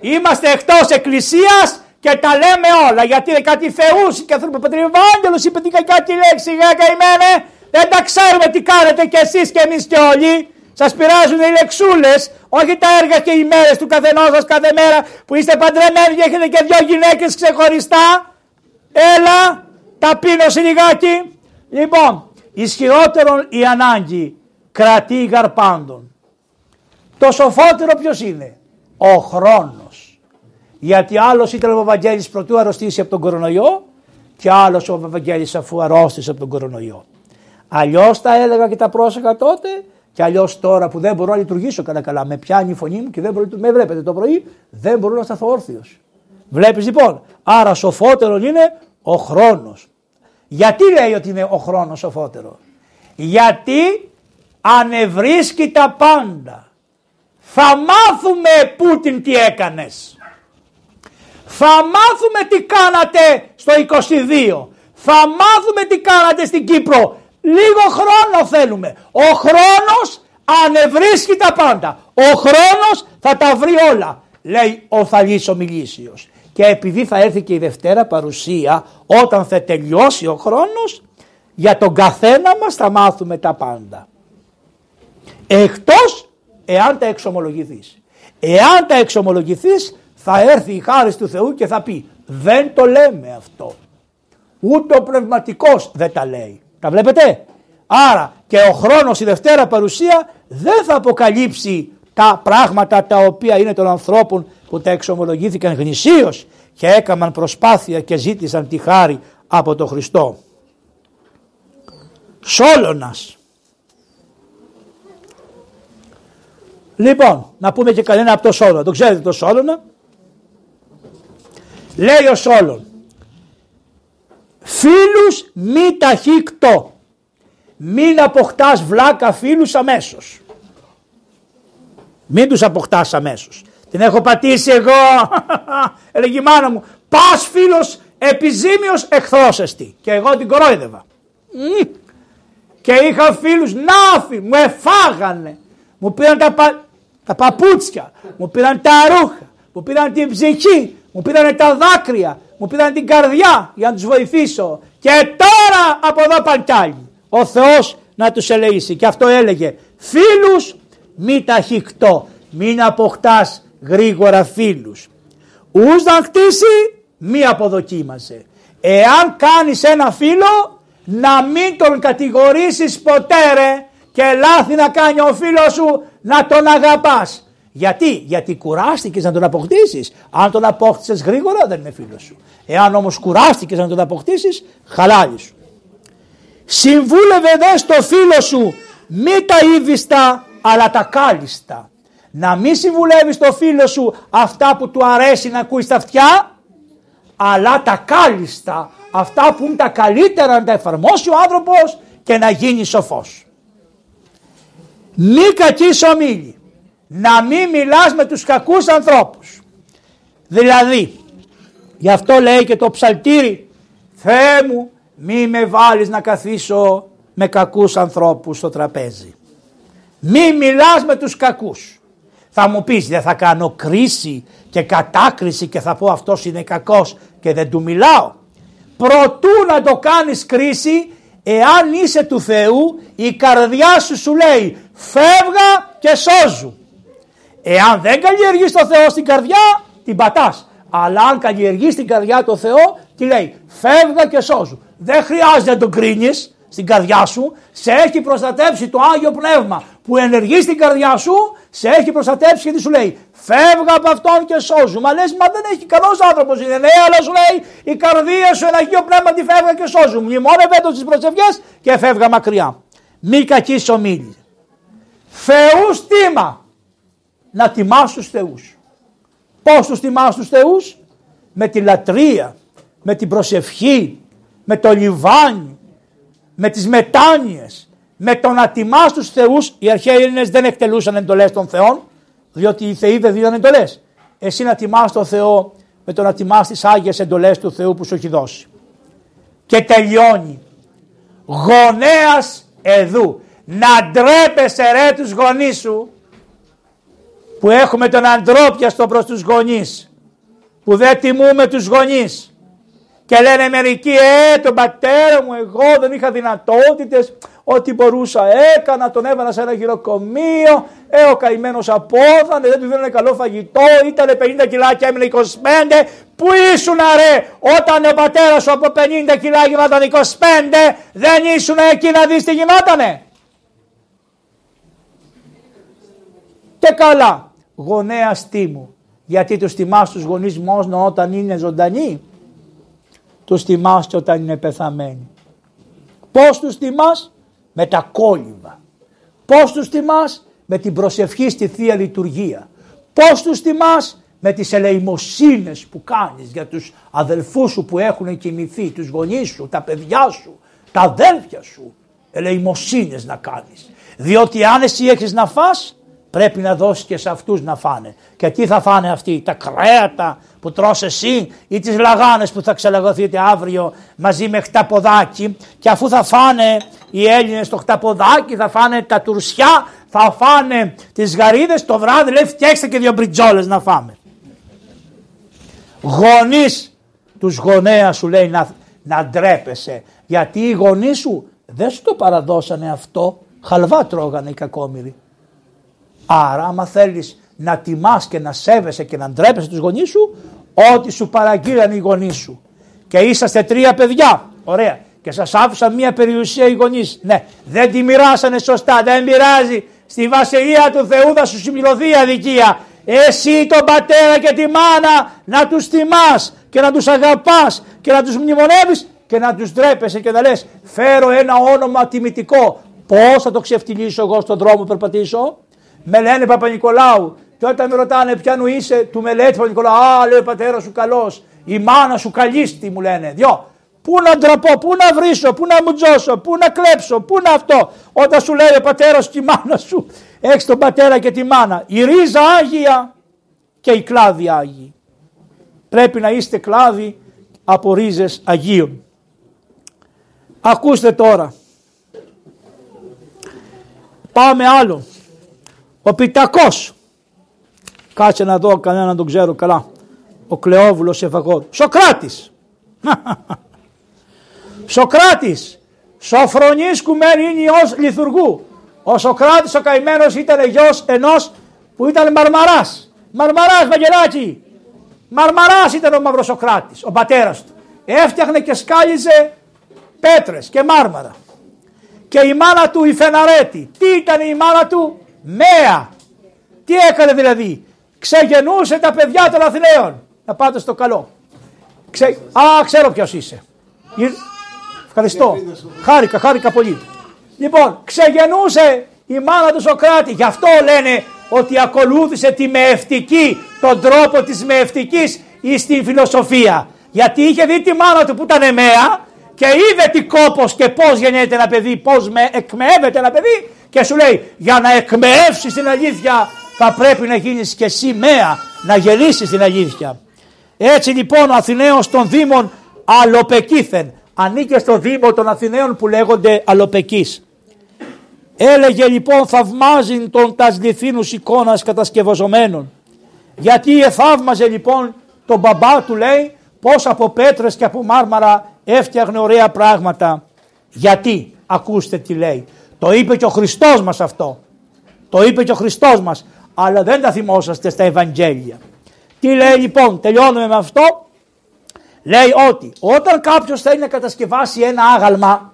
[SPEAKER 1] Είμαστε εκτός εκκλησίας και τα λέμε όλα γιατί είναι κάτι θεούς και άνθρωποι Πατριβάγγελος είπε κάτι λέξη γάκα καημένε. Δεν τα ξέρουμε τι κάνετε κι εσείς και εμείς και όλοι. Σας πειράζουν οι λεξούλες, όχι τα έργα και οι μέρες του καθενός σας κάθε μέρα που είστε παντρεμένοι και έχετε και δυο γυναίκες ξεχωριστά. Έλα, ταπείνωση λιγάκι. Λοιπόν, ισχυρότερον η ανάγκη κρατεί γαρπάντων. Το σοφότερο ποιος είναι, ο χρόνος. Γιατί άλλος ήταν ο Βαγγέλης πρωτού αρρωστήσει από τον κορονοϊό και άλλος ο Βαγγέλης αφού αρρώστησε από τον κορονοϊό. Αλλιώς τα έλεγα και τα πρόσεχα τότε και αλλιώς τώρα που δεν μπορώ να λειτουργήσω καλά καλά, με πιάνει η φωνή μου και δεν μπορώ να Με βλέπετε το πρωί, δεν μπορώ να σταθώ όρθιος. Βλέπεις λοιπόν, άρα σοφότερο είναι ο χρόνος. Γιατί λέει ότι είναι ο χρόνος σοφότερος, Γιατί ανεβρίσκει τα πάντα. Θα μάθουμε Πούτιν τι έκανες. Θα μάθουμε τι κάνατε στο 22. Θα μάθουμε τι κάνατε στην Κύπρο. Λίγο χρόνο θέλουμε. Ο χρόνος ανεβρίσκει τα πάντα. Ο χρόνος θα τα βρει όλα. Λέει ο Θαλής ο Μιλήσιος. Και επειδή θα έρθει και η Δευτέρα παρουσία όταν θα τελειώσει ο χρόνος για τον καθένα μας θα μάθουμε τα πάντα. Εκτός εάν τα εξομολογηθείς. Εάν τα εξομολογηθείς θα έρθει η χάρη του Θεού και θα πει δεν το λέμε αυτό. Ούτε ο πνευματικός δεν τα λέει. Τα βλέπετε; Άρα και ο χρόνος η Δευτέρα παρουσία δεν θα αποκαλύψει τα πράγματα τα οποία είναι των ανθρώπων που τα εξομολογήθηκαν γνησίως και έκαναν προσπάθεια και ζήτησαν τη χάρη από τον Χριστό. Σόλωνας. Λοιπόν, να πούμε και κανένα από το Σόλωνα. Το ξέρετε το Σόλωνα; Λέει ο Σόλων. Φίλους μη ταχύκτο. Μην αποκτάς βλάκα φίλους αμέσως. Μην τους αποκτάς αμέσως. Την έχω πατήσει εγώ. Έλεγε η μάνα μου. Πας φίλος επιζήμιος εχθρός εστι. Και εγώ την κορόιδευα. Και είχα φίλους νάφοι. Μου εφάγανε. Μου πήραν τα, τα παπούτσια. Μου πήραν τα ρούχα. Μου πήραν την ψυχή. Μου πήραν τα δάκρυα. Μου πήραν την καρδιά για να τους βοηθήσω. Και τώρα από εδώ πάνε Ο Θεός να τους ελεήσει. Και αυτό έλεγε φίλους μη ταχυκτό. Μην αποκτάς γρήγορα φίλους. Ούς να χτίσει μη αποδοκίμασε. Εάν κάνεις ένα φίλο να μην τον κατηγορήσεις ποτέ ρε και λάθη να κάνει ο φίλος σου να τον αγαπάς. Γιατί, γιατί κουράστηκες να τον αποκτήσεις. Αν τον απόκτησε γρήγορα δεν είναι φίλος σου. Εάν όμως κουράστηκες να τον αποκτήσεις, χαλάλι σου. Συμβούλευε δε στο φίλο σου μη τα ύβιστα αλλά τα κάλιστα. Να μην συμβουλεύεις στο φίλο σου αυτά που του αρέσει να ακούεις στα αυτιά, αλλά τα κάλιστα. Αυτά που είναι τα καλύτερα να τα εφαρμόσει ο άνθρωπος και να γίνει σοφός. Μη κακή ομίλη να μην μιλάς με τους κακούς ανθρώπους. Δηλαδή, γι' αυτό λέει και το ψαλτήρι, Θεέ μου μη με βάλεις να καθίσω με κακούς ανθρώπους στο τραπέζι. Μη μιλάς με τους κακούς. Θα μου πεις δεν θα κάνω κρίση και κατάκριση και θα πω αυτός είναι κακός και δεν του μιλάω. Προτού να το κάνεις κρίση εάν είσαι του Θεού η καρδιά σου σου λέει φεύγα και σώζου. Εάν δεν καλλιεργείς το Θεό στην καρδιά, την πατάς. Αλλά αν καλλιεργείς την καρδιά το Θεό, τι λέει, φεύγα και σώζου. Δεν χρειάζεται να τον κρίνεις στην καρδιά σου, σε έχει προστατέψει το Άγιο Πνεύμα που ενεργεί στην καρδιά σου, σε έχει προστατέψει και τι σου λέει, φεύγα από αυτόν και σώζου. Μα λες, μα δεν έχει καλό άνθρωπος είναι, ναι, αλλά σου λέει, η καρδία σου, ένα Αγίο Πνεύμα τη φεύγα και σώζου. Μνημόνευε το στις προσευχές και φεύγα μακριά. Μη κακή ομίλη. Θεού στήμα να τιμάς τους θεούς. Πώς τους τιμάς τους θεούς; Με τη λατρεία, με την προσευχή, με το λιβάνι, με τις μετάνοιες, με το να τιμάς τους θεούς, οι αρχαίοι Έλληνες δεν εκτελούσαν εντολές των θεών, διότι οι θεοί δεν δίνουν εντολές. Εσύ να τιμάς τον Θεό με το να τιμάς τις άγιες εντολές του Θεού που σου έχει δώσει. Και τελειώνει. Γονέας εδού. Να ντρέπεσαι ρε τους γονείς σου που έχουμε τον αντρόπιαστο προς τους γονείς που δεν τιμούμε τους γονείς. Και λένε μερικοί ε τον πατέρα μου εγώ δεν είχα δυνατότητες. Ό,τι μπορούσα έκανα τον έβανα σε ένα γυροκομείο. Ε ο καημένος απόθανε δεν του δίνανε καλό φαγητό ήταν 50 κιλά και έμεινε 25 που ήσουν ρε όταν ο πατέρας σου από 50 κιλά γινόταν 25 δεν ήσουν εκεί να δεις τι γινότανε και καλά γονέας τίμου. Γιατί τους τιμά τους γονείς μόνο όταν είναι ζωντανοί; Τους τιμά και όταν είναι πεθαμένοι. Πώς τους τιμά, με τα κόλληβα. Πώς τους τιμά, με την προσευχή στη θεία λειτουργία. Πώς τους τιμά, με τις ελεημοσύνες που κάνεις για τους αδελφούς σου που έχουν κοιμηθεί, τους γονείς σου, τα παιδιά σου, τα αδέλφια σου. Ελεημοσύνες να κάνεις. Διότι αν εσύ έχεις να φας, Πρέπει να δώσει και σε αυτούς να φάνε. Και τι θα φάνε αυτοί, τα κρέατα που τρως εσύ ή τις λαγάνες που θα ξελαγωθείτε αύριο μαζί με χταποδάκι και αφού θα φάνε οι Έλληνες το χταποδάκι, θα φάνε τα τουρσιά, θα φάνε τις γαρίδες το βράδυ λέει φτιάξτε και δύο μπριτζόλες να φάμε. Γονείς τους γονέα σου λέει να, να ντρέπεσαι γιατί οι γονείς σου δεν σου το παραδώσανε αυτό, χαλβά τρώγανε οι κακόμοιροι. Άρα άμα θέλεις να τιμάς και να σέβεσαι και να ντρέπεσαι τους γονείς σου, ό,τι σου παραγγείλαν οι γονείς σου. Και είσαστε τρία παιδιά, ωραία, και σας άφησαν μια περιουσία οι γονείς. Ναι, δεν τη μοιράσανε σωστά, δεν πειράζει. Στη βασιλεία του Θεού θα σου συμπληρωθεί η αδικία. Εσύ τον πατέρα και τη μάνα να τους τιμάς και να τους αγαπάς και να τους μνημονεύεις και να τους ντρέπεσαι και να λες φέρω ένα όνομα τιμητικό. Πώς θα το ξεφτυλίσω εγώ στον δρόμο περπατήσω; Με λένε Παπα-Νικολάου. Και όταν με ρωτάνε ποιανού είσαι, του με λέτε Παπα-Νικολάου. Α, λέει ο πατέρας σου καλός. Η μάνα σου καλίστη μου λένε. Δυο. Πού να ντραπώ, πού να βρίσω, πού να μουτζώσω, πού να κλέψω, πού να αυτό. Όταν σου λέει ο πατέρας και η μάνα σου, έχεις τον πατέρα και τη μάνα. Η ρίζα άγια και η κλάδη άγιοι. Πρέπει να είστε κλάδοι από ρίζες Αγίων. Ακούστε τώρα. Πάμε άλλο. Ο Πιτακός. Κάτσε να δω κανέναν τον ξέρω καλά. Ο Κλεόβουλος Ευαγόρου. Σοκράτης. Σοκράτης. Σοφρονής κουμένη ιός λιθουργού. Ο Σοκράτης ο καημένος ήταν γιος ενός που ήταν Μαρμαράς. Μαρμαράς Βαγγελάκη. Μαρμαράς ήταν ο Μαυροσοκράτης, ο πατέρας του. Έφτιαχνε και σκάλιζε πέτρες και μάρμαρα. Και η μάνα του η Φεναρέτη. Τι ήταν η μάνα του, Μέα. Τι έκανε δηλαδή; Ξεγενούσε τα παιδιά των Αθηναίων. Να πάτε στο καλό. Ξε... Α, ξέρω ποιος είσαι. Ευχαριστώ. Χάρηκα, χάρηκα πολύ. Λοιπόν, ξεγενούσε η μάνα του Σοκράτη. Γι' αυτό λένε ότι ακολούθησε τη μεευτική, τον τρόπο της μεευτικής ή στην φιλοσοφία. Γιατί είχε δει τη μάνα του που ήταν εμέα και είδε τι κόπος και πώς γεννιέται ένα παιδί, πώς με εκμεύεται ένα παιδί και σου λέει για να εκμεεύσεις την αλήθεια θα πρέπει να γίνεις και εσύ μέα, να γελήσεις την αλήθεια. Έτσι λοιπόν ο Αθηναίος των Δήμων Αλοπεκήθεν ανήκε στο Δήμο των Αθηναίων που λέγονται Αλοπεκής. Έλεγε λοιπόν θαυμάζει τον τας λιθίνους εικόνας κατασκευαζομένων. Γιατί θαύμαζε λοιπόν τον μπαμπά του λέει πως από πέτρες και από μάρμαρα έφτιαχνε ωραία πράγματα. Γιατί, ακούστε τι λέει. Το είπε και ο Χριστός μας αυτό. Το είπε και ο Χριστός μας. Αλλά δεν τα θυμόσαστε στα Ευαγγέλια. Τι λέει λοιπόν, τελειώνουμε με αυτό. Λέει ότι όταν κάποιος θέλει να κατασκευάσει ένα άγαλμα,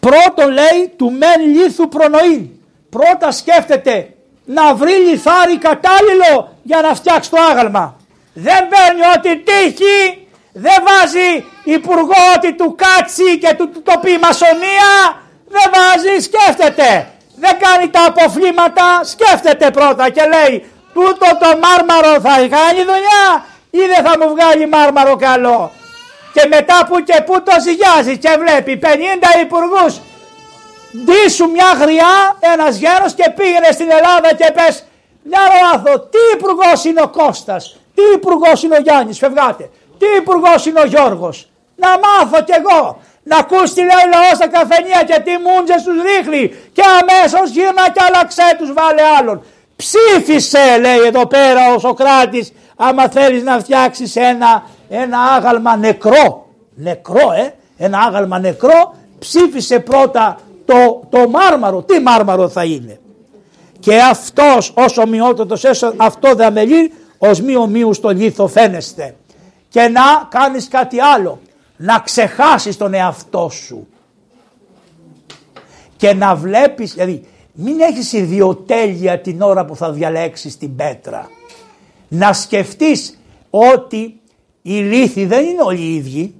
[SPEAKER 1] πρώτον λέει του μεν λίθου προνοή. Πρώτα σκέφτεται να βρει λιθάρι κατάλληλο για να φτιάξει το άγαλμα. Δεν παίρνει ό,τι τύχει, δεν βάζει υπουργό ότι του κάτσει και του, του το πει μασονία, δεν βάζει, σκέφτεται. Δεν κάνει τα αποφλήματα, σκέφτεται πρώτα και λέει τούτο το μάρμαρο θα κάνει δουλειά ή δεν θα μου βγάλει μάρμαρο καλό. Και μετά που και που το ζυγιάζει και βλέπει 50 υπουργούς Ντύσου μια γριά ένας γέρος και πήγαινε στην Ελλάδα και πες μια μάθω τι υπουργός είναι ο Κώστας, τι υπουργός είναι ο Γιάννης, φευγάτε, τι υπουργός είναι ο Γιώργος. Να μάθω κι εγώ, να ακούς τι λέει λαός στα καφενεία και τι μούντζες τους ρίχνει και αμέσως γύρνα και άλλαξέ τους βάλε άλλον. Ψήφισε λέει εδώ πέρα ο Σοκράτης άμα θέλεις να φτιάξεις ένα, ένα άγαλμα νεκρό, νεκρό ε, ένα άγαλμα νεκρό ψήφισε πρώτα το, το μάρμαρο. Τι μάρμαρο θα είναι; Και αυτός ως ομοιότατος έσω αυτό δε αμελεί ως μη ομοίους στο λίθο φαίνεστε. Και να κάνεις κάτι άλλο. Να ξεχάσεις τον εαυτό σου. Και να βλέπεις, δηλαδή μην έχεις ιδιοτέλεια την ώρα που θα διαλέξεις την πέτρα. Να σκεφτείς ότι οι λύθοι δεν είναι όλοι οι ίδιοι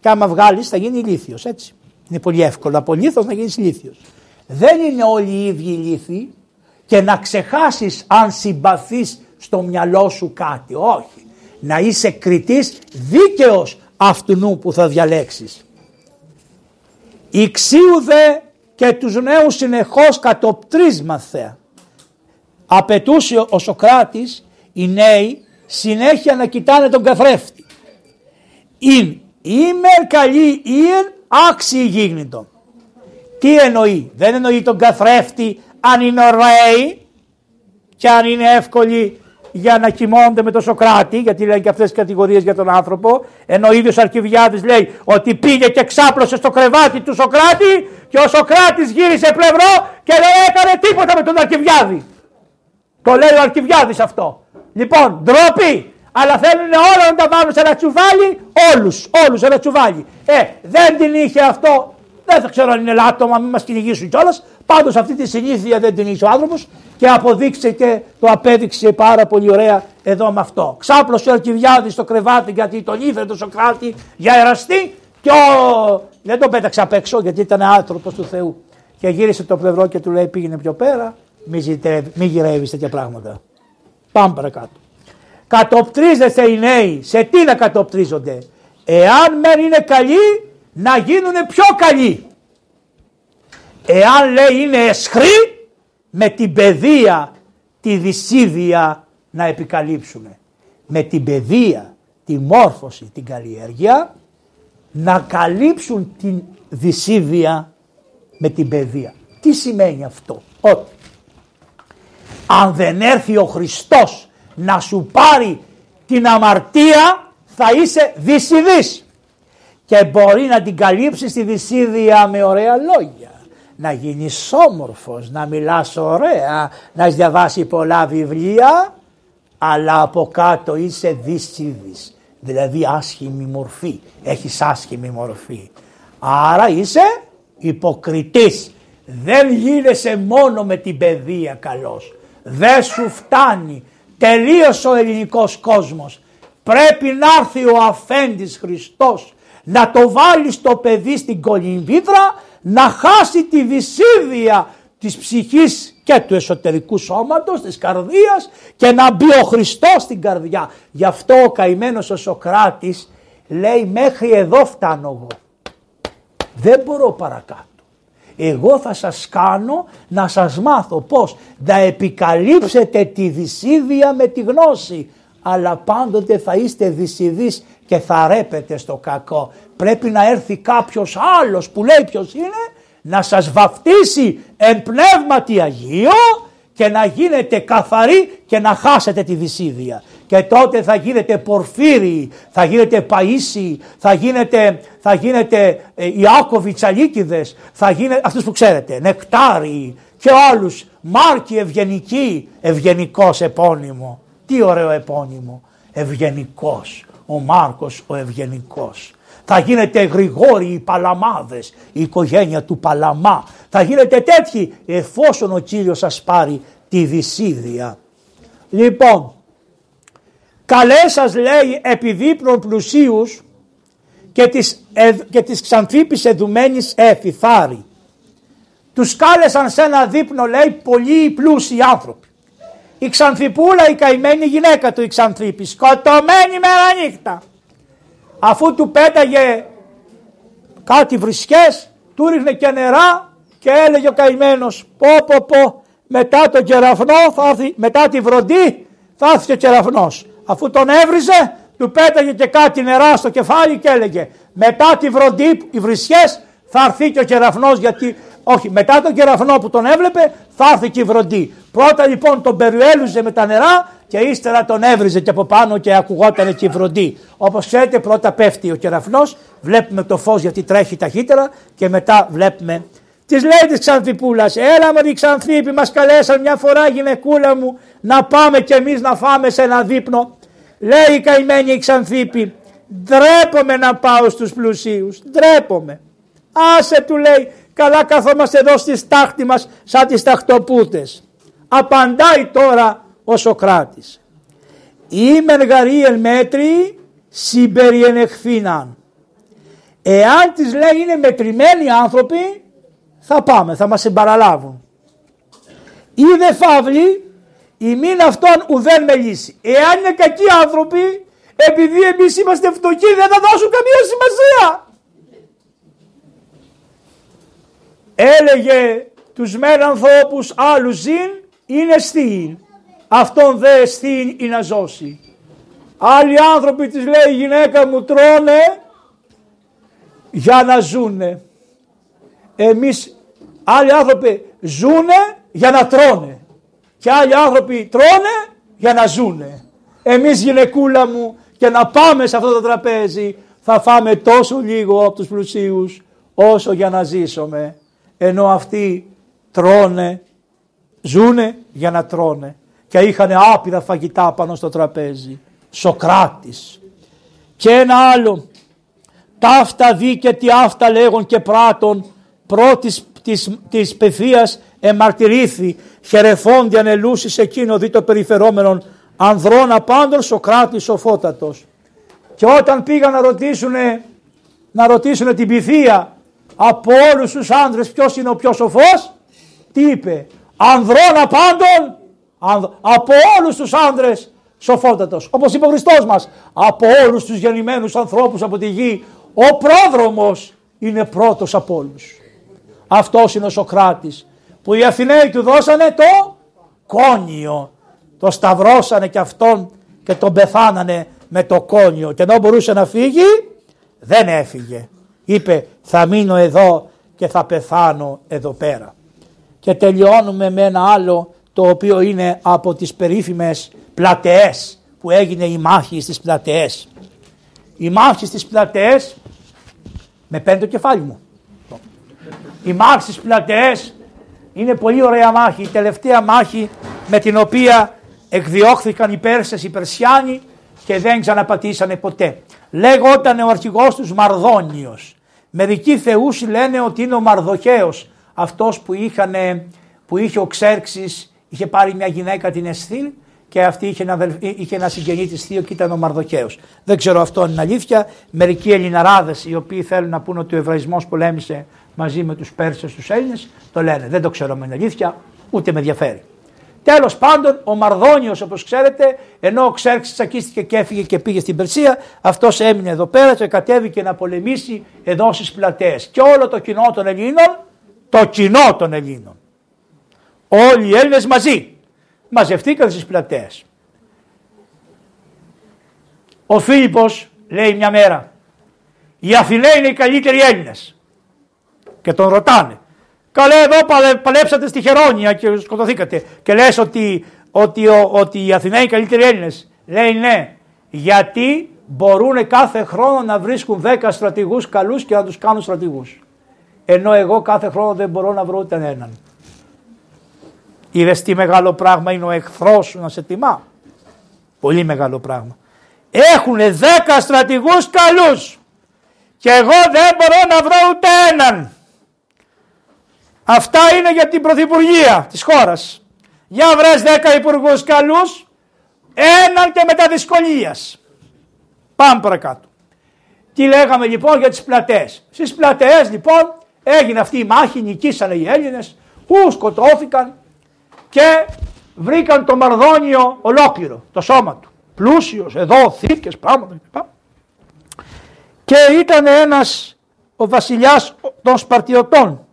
[SPEAKER 1] και άμα βγάλεις θα γίνει ηλίθιος έτσι. Είναι πολύ εύκολο από λίθος να γίνεις λίθιος. Δεν είναι όλοι οι ίδιοι λύθοι και να ξεχάσεις αν συμπαθείς στο μυαλό σου κάτι. Όχι. Να είσαι κριτής δίκαιος αυτού που θα διαλέξεις. Ιξίουδε και τους νέους συνεχώς κατοπτρίσμαθε. Απαιτούσε ο Σοκράτης οι νέοι συνέχεια να κοιτάνε τον καθρέφτη. Είναι ημερ καλή ίεν άξιοι γίγνητο. Τι εννοεί, δεν εννοεί τον καθρέφτη αν είναι ωραίοι και αν είναι εύκολοι για να κοιμώνται με τον Σοκράτη, γιατί λένε και αυτές τις κατηγορίες για τον άνθρωπο, ενώ ο ίδιος Αρκιβιάδης λέει ότι πήγε και ξάπλωσε στο κρεβάτι του Σοκράτη και ο Σοκράτης γύρισε πλευρό και δεν έκανε τίποτα με τον Αρκιβιάδη. Το λέει ο Αρκιβιάδης αυτό. Λοιπόν, ντροπή, αλλά θέλουν όλα να τα βάλουν σε ένα τσουβάλι, όλους, όλους σε ένα τσουβάλι. Ε, δεν την είχε αυτό, δεν θα ξέρω αν είναι λάτωμα, μην μας κυνηγήσουν κιόλας. Πάντως αυτή τη συνήθεια δεν την είχε ο άνθρωπος και αποδείξε και το απέδειξε πάρα πολύ ωραία εδώ με αυτό. Ξάπλωσε ο Αρκιβιάδη στο κρεβάτι γιατί τον ήθελε τον Σοκράτη για εραστή και ο... δεν τον πέταξε απ' έξω γιατί ήταν άνθρωπος του Θεού. Και γύρισε το πλευρό και του λέει πήγαινε πιο πέρα, μην γυρεύεις τέτοια πράγματα. Πάμε παρακάτω. Κατοπτρίζεστε οι νέοι. Σε τι να κατοπτρίζονται; Εάν μεν είναι καλοί να γίνουν πιο καλοί. Εάν λέει είναι εσχροί με την παιδεία τη δυσίδια να επικαλύψουν. Με την παιδεία, τη μόρφωση, την καλλιέργεια να καλύψουν την δυσίδια με την παιδεία. Τι σημαίνει αυτό; Ότι αν δεν έρθει ο Χριστός να σου πάρει την αμαρτία θα είσαι δυσιδής και μπορεί να την καλύψεις τη δυσίδια με ωραία λόγια. Να γίνεις όμορφος, να μιλάς ωραία, να έχεις διαβάσει πολλά βιβλία αλλά από κάτω είσαι δυσίδης. Δηλαδή άσχημη μορφή, έχεις άσχημη μορφή. Άρα είσαι υποκριτής. Δεν γίνεσαι μόνο με την παιδεία καλός. Δεν σου φτάνει. Τελείωσε ο ελληνικός κόσμος. Πρέπει να έρθει ο αφέντης Χριστός να το βάλεις στο παιδί στην κολυμβίδρα να χάσει τη δυσίδια της ψυχής και του εσωτερικού σώματος, της καρδίας και να μπει ο Χριστός στην καρδιά. Γι' αυτό ο καημένος ο Σοκράτης λέει μέχρι εδώ φτάνω εγώ. Δεν μπορώ παρακάτω. Εγώ θα σας κάνω να σας μάθω πώς να επικαλύψετε τη δυσίδια με τη γνώση. Αλλά πάντοτε θα είστε δυσιδείς και θα ρέπετε στο κακό. Πρέπει να έρθει κάποιος άλλος που λέει ποιος είναι να σας βαφτίσει εν πνεύματι Αγίο και να γίνετε καθαροί και να χάσετε τη δυσίδια. Και τότε θα γίνετε πορφύριοι, θα γίνετε παΐσιοι, θα γίνετε, θα γίνετε ε, Ιάκωβοι Τσαλίκηδες, θα γίνετε αυτούς που ξέρετε, Νεκτάριοι και όλους, Μάρκοι Ευγενικοί, ευγενικός επώνυμο. Τι ωραίο επώνυμο, ευγενικός, ο Μάρκος ο ευγενικός. Θα γίνετε Γρηγόροι οι Παλαμάδες, η οικογένεια του Παλαμά. Θα γίνετε τέτοιοι εφόσον ο Κύριος σας πάρει τη δυσίδια. Λοιπόν, καλέ σας λέει επιδείπνων πλουσίους και της, ε, και της ξανθήπης εδουμένης εφηθάρη. Τους κάλεσαν σε ένα δείπνο λέει πολλοί πλούσιοι άνθρωποι. Η Ξανθιπούλα η καημένη γυναίκα του η Ξανθήπη σκοτωμένη μέρα νύχτα. Αφού του πέταγε κάτι βρισκές του ρίχνε και νερά και έλεγε ο καημένος, πω πω πω, μετά τον κεραυνό, θα έρθει, μετά τη βροντί θα έρθει ο κεραυνός. Αφού τον έβριζε, του πέταγε και κάτι νερά στο κεφάλι και έλεγε μετά τη βροντί, οι βρισιές θα έρθει και ο κεραυνός γιατί όχι μετά τον κεραυνό που τον έβλεπε θα έρθει και η βροντί. Πρώτα λοιπόν τον περιέλουζε με τα νερά και ύστερα τον έβριζε και από πάνω και ακουγόταν και η βροντί. Όπως ξέρετε πρώτα πέφτει ο κεραυνός, βλέπουμε το φως γιατί τρέχει ταχύτερα και μετά βλέπουμε Τη λέει της Ξανθιπούλας, έλα με τη Ξανθίπη, μας καλέσαν μια φορά γυναικούλα μου να πάμε κι εμείς να φάμε σε ένα δείπνο. Λέει η καημένη η Ξανθίπη, ντρέπομαι να πάω στους πλουσίους, ντρέπομαι. Άσε του λέει, καλά καθόμαστε εδώ στη στάχτη μας σαν τις ταχτοπούτες. Απαντάει τώρα ο Σοκράτης. Είμαι γαρίελ μέτρη συμπεριενεχθήναν. Εάν τις λέει είναι μετρημένοι άνθρωποι θα πάμε, θα μας συμπαραλάβουν. Είδε φαύλοι η μην αυτόν ουδέν με λύση. Εάν είναι κακοί άνθρωποι, επειδή εμείς είμαστε φτωχοί δεν θα δώσουν καμία σημασία. Έλεγε τους μεν ανθρώπους άλλους ζήν είναι στήν. Αυτόν δε στήν είναι να ζώσει. Άλλοι άνθρωποι της λέει η γυναίκα μου τρώνε για να ζούνε. Εμείς άλλοι άνθρωποι ζούνε για να τρώνε και άλλοι άνθρωποι τρώνε για να ζούνε. Εμείς γυναικούλα μου και να πάμε σε αυτό το τραπέζι θα φάμε τόσο λίγο από τους πλουσίους όσο για να ζήσουμε. Ενώ αυτοί τρώνε, ζούνε για να τρώνε και είχαν άπειρα φαγητά πάνω στο τραπέζι. Σοκράτης. Και ένα άλλο. Ταύτα δει και τι αυτά λέγον και πράτων πρώτης της, της πεθείας εμαρτυρήθη χερεφόντια ανελούσει εκείνο δι το περιφερόμενον ανδρών απάντων Σοκράτης σοφότατος. Και όταν πήγαν να ρωτήσουν, να ρωτήσουν την πυθία από όλους τους άντρες ποιος είναι ο πιο σοφός, τι είπε, ανδρών απάντων, από όλους τους άντρες σοφότατος. Όπως είπε ο Χριστός μας, από όλους τους γεννημένους ανθρώπους από τη γη, ο πρόδρομος είναι πρώτος από όλους. Αυτός είναι ο Σοκράτης που οι Αθηναίοι του δώσανε το κόνιο. Το σταυρώσανε και αυτόν και τον πεθάνανε με το κόνιο και ενώ μπορούσε να φύγει δεν έφυγε. Είπε θα μείνω εδώ και θα πεθάνω εδώ πέρα. Και τελειώνουμε με ένα άλλο το οποίο είναι από τις περίφημες πλατεές που έγινε η μάχη στις πλατεές. Η μάχη στις πλατεές με παίρνει το κεφάλι μου. Η μάχη στις πλατεές είναι πολύ ωραία μάχη. Η τελευταία μάχη με την οποία εκδιώχθηκαν οι Πέρσες οι Περσιάνοι και δεν ξαναπατήσανε ποτέ. Λέγονταν ο αρχηγός τους Μαρδόνιος. Μερικοί θεούς λένε ότι είναι ο Μαρδοχέος. Αυτός που, που είχε ο Ξέρξης, είχε πάρει μια γυναίκα την Εσθήλ και αυτή είχε ένα, είχε ένα συγγενή της θείο και ήταν ο Μαρδοχέος. Δεν ξέρω αυτό αν είναι αλήθεια. Μερικοί Ελληναράδες οι οποίοι θέλουν να πούνε ότι ο Εβραϊσμός πολέμησε μαζί με τους Πέρσες τους Έλληνες το λένε. Δεν το ξέρω με αλήθεια ούτε με ενδιαφέρει. Τέλος πάντων ο Μαρδόνιος όπως ξέρετε ενώ ο Ξέρξης τσακίστηκε και έφυγε και πήγε στην Περσία αυτός έμεινε εδώ πέρα και κατέβηκε να πολεμήσει εδώ στις πλατείες και όλο το κοινό των Ελλήνων το κοινό των Ελλήνων όλοι οι Έλληνες μαζί μαζευτήκαν στις πλατείες. Ο Φίλιππος λέει μια μέρα οι Αθηναίοι είναι οι καλύτεροι Έλληνες και τον ρωτάνε. Καλέ εδώ παλέψατε στη Χερόνια και σκοτωθήκατε και λες ότι, ότι, ότι οι Αθηναίοι είναι οι καλύτεροι Έλληνες. Λέει ναι, γιατί μπορούν κάθε χρόνο να βρίσκουν 10 στρατηγούς καλούς και να τους κάνουν στρατηγούς. Ενώ εγώ κάθε χρόνο δεν μπορώ να βρω ούτε έναν. Είδες τι μεγάλο πράγμα είναι ο εχθρός σου να σε τιμά; Πολύ μεγάλο πράγμα. Έχουν 10 στρατηγούς καλούς και εγώ δεν μπορώ να βρω ούτε έναν. Αυτά είναι για την Πρωθυπουργία της χώρας. Για βρες 10 υπουργούς καλούς, έναν και μετά δυσκολίας. Πάμε παρακάτω. Τι λέγαμε λοιπόν για τις πλατές. Στις πλατές λοιπόν έγινε αυτή η μάχη, νικήσανε οι Έλληνες, που σκοτώθηκαν και βρήκαν το Μαρδόνιο ολόκληρο, το σώμα του. Πλούσιος, εδώ, θήκες, πράγματα κλπ. Και ήταν ένας ο βασιλιάς των Σπαρτιωτών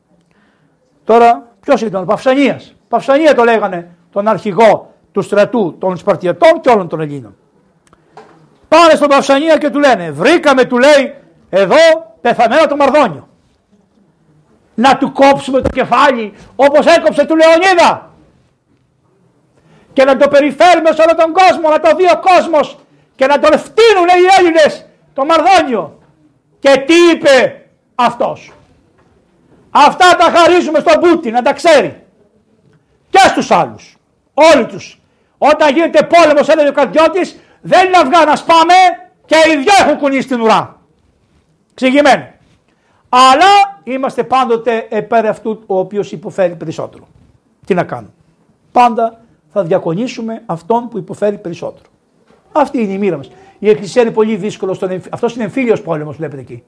[SPEAKER 1] Τώρα ποιος ήταν, ο Παυσανίας. Παυσανία το λέγανε τον αρχηγό του στρατού των Σπαρτιατών και όλων των Ελλήνων. Πάνε στον Παυσανία και του λένε, βρήκαμε του λέει εδώ πεθαμένο το Μαρδόνιο. Να του κόψουμε το κεφάλι όπως έκοψε του Λεωνίδα. Και να το περιφέρουμε σε όλο τον κόσμο, να το δει ο κόσμος και να τον φτύνουν οι Έλληνες το Μαρδόνιο. Και τι είπε αυτός. Αυτά τα χαρίζουμε στον Πούτι να τα ξέρει. Και στους άλλους. Όλοι τους. Όταν γίνεται πόλεμος έλεγε ο Καρδιώτης δεν είναι αυγά να σπάμε και οι δυο έχουν κουνήσει στην ουρά. Ξηγημένο. Αλλά είμαστε πάντοτε επέρ αυτού ο οποίος υποφέρει περισσότερο. Τι να κάνουμε. Πάντα θα διακονήσουμε αυτόν που υποφέρει περισσότερο. Αυτή είναι η μοίρα μας. Η Εκκλησία είναι πολύ δύσκολο. Στον... Αυτό είναι εμφύλιος πόλεμος βλέπετε εκεί.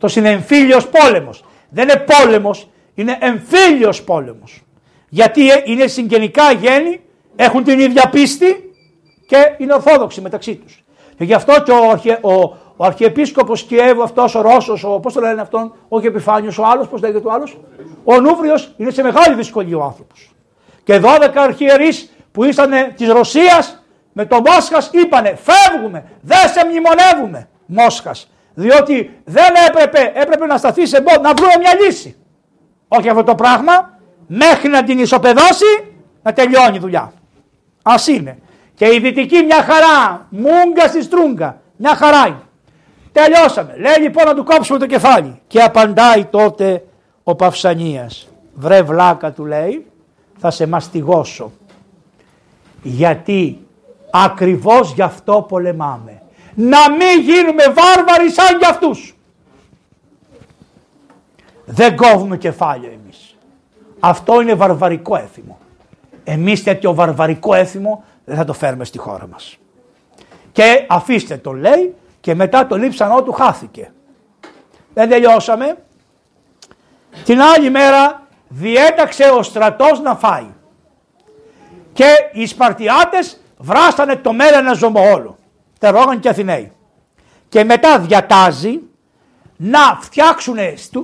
[SPEAKER 1] Αυτό είναι εμφύλιος πόλεμος. Δεν είναι πόλεμος, είναι εμφύλιος πόλεμος. Γιατί ε, είναι συγγενικά γέννη, έχουν την ίδια πίστη και είναι ορθόδοξοι μεταξύ τους. Και γι' αυτό και ο, αρχε, ο, ο Αρχιεπίσκοπος Κιέβου αυτός ο Ρώσος, ο, πώς το λένε αυτόν, όχι Επιφάνιος, ο άλλος, πώς λέγεται ο άλλος, ο Νούβριος είναι σε μεγάλη δυσκολία ο άνθρωπος. Και 12 αρχιερείς που ήσαν της Ρωσίας με τον Μόσχας είπανε φεύγουμε, δεν σε μνημονεύουμε Μόσχας. Διότι δεν έπρεπε, έπρεπε να σταθεί σε μπο, να βρούμε μια λύση. Όχι αυτό το πράγμα, μέχρι να την ισοπεδώσει να τελειώνει η δουλειά. Α είναι. Και η δυτική μια χαρά, μούγκα στη στρούγκα, μια χαρά είναι. Τελειώσαμε. Λέει λοιπόν να του κόψουμε το κεφάλι. Και απαντάει τότε ο Παυσανίας. Βρε βλάκα του λέει, θα σε μαστιγώσω. Γιατί ακριβώς γι' αυτό πολεμάμε. Να μην γίνουμε βάρβαροι σαν κι αυτούς. Δεν κόβουμε κεφάλια εμείς. Αυτό είναι βαρβαρικό έθιμο. Εμείς τέτοιο βαρβαρικό έθιμο δεν θα το φέρουμε στη χώρα μας. Και αφήστε το λέει και μετά το λείψανό του χάθηκε. Δεν τελειώσαμε. Την άλλη μέρα διέταξε ο στρατός να φάει. Και οι Σπαρτιάτες βράσανε το ένα ζωμό όλο. Τερόγαν και Αθηναίοι. Και μετά διατάζει να φτιάξουν,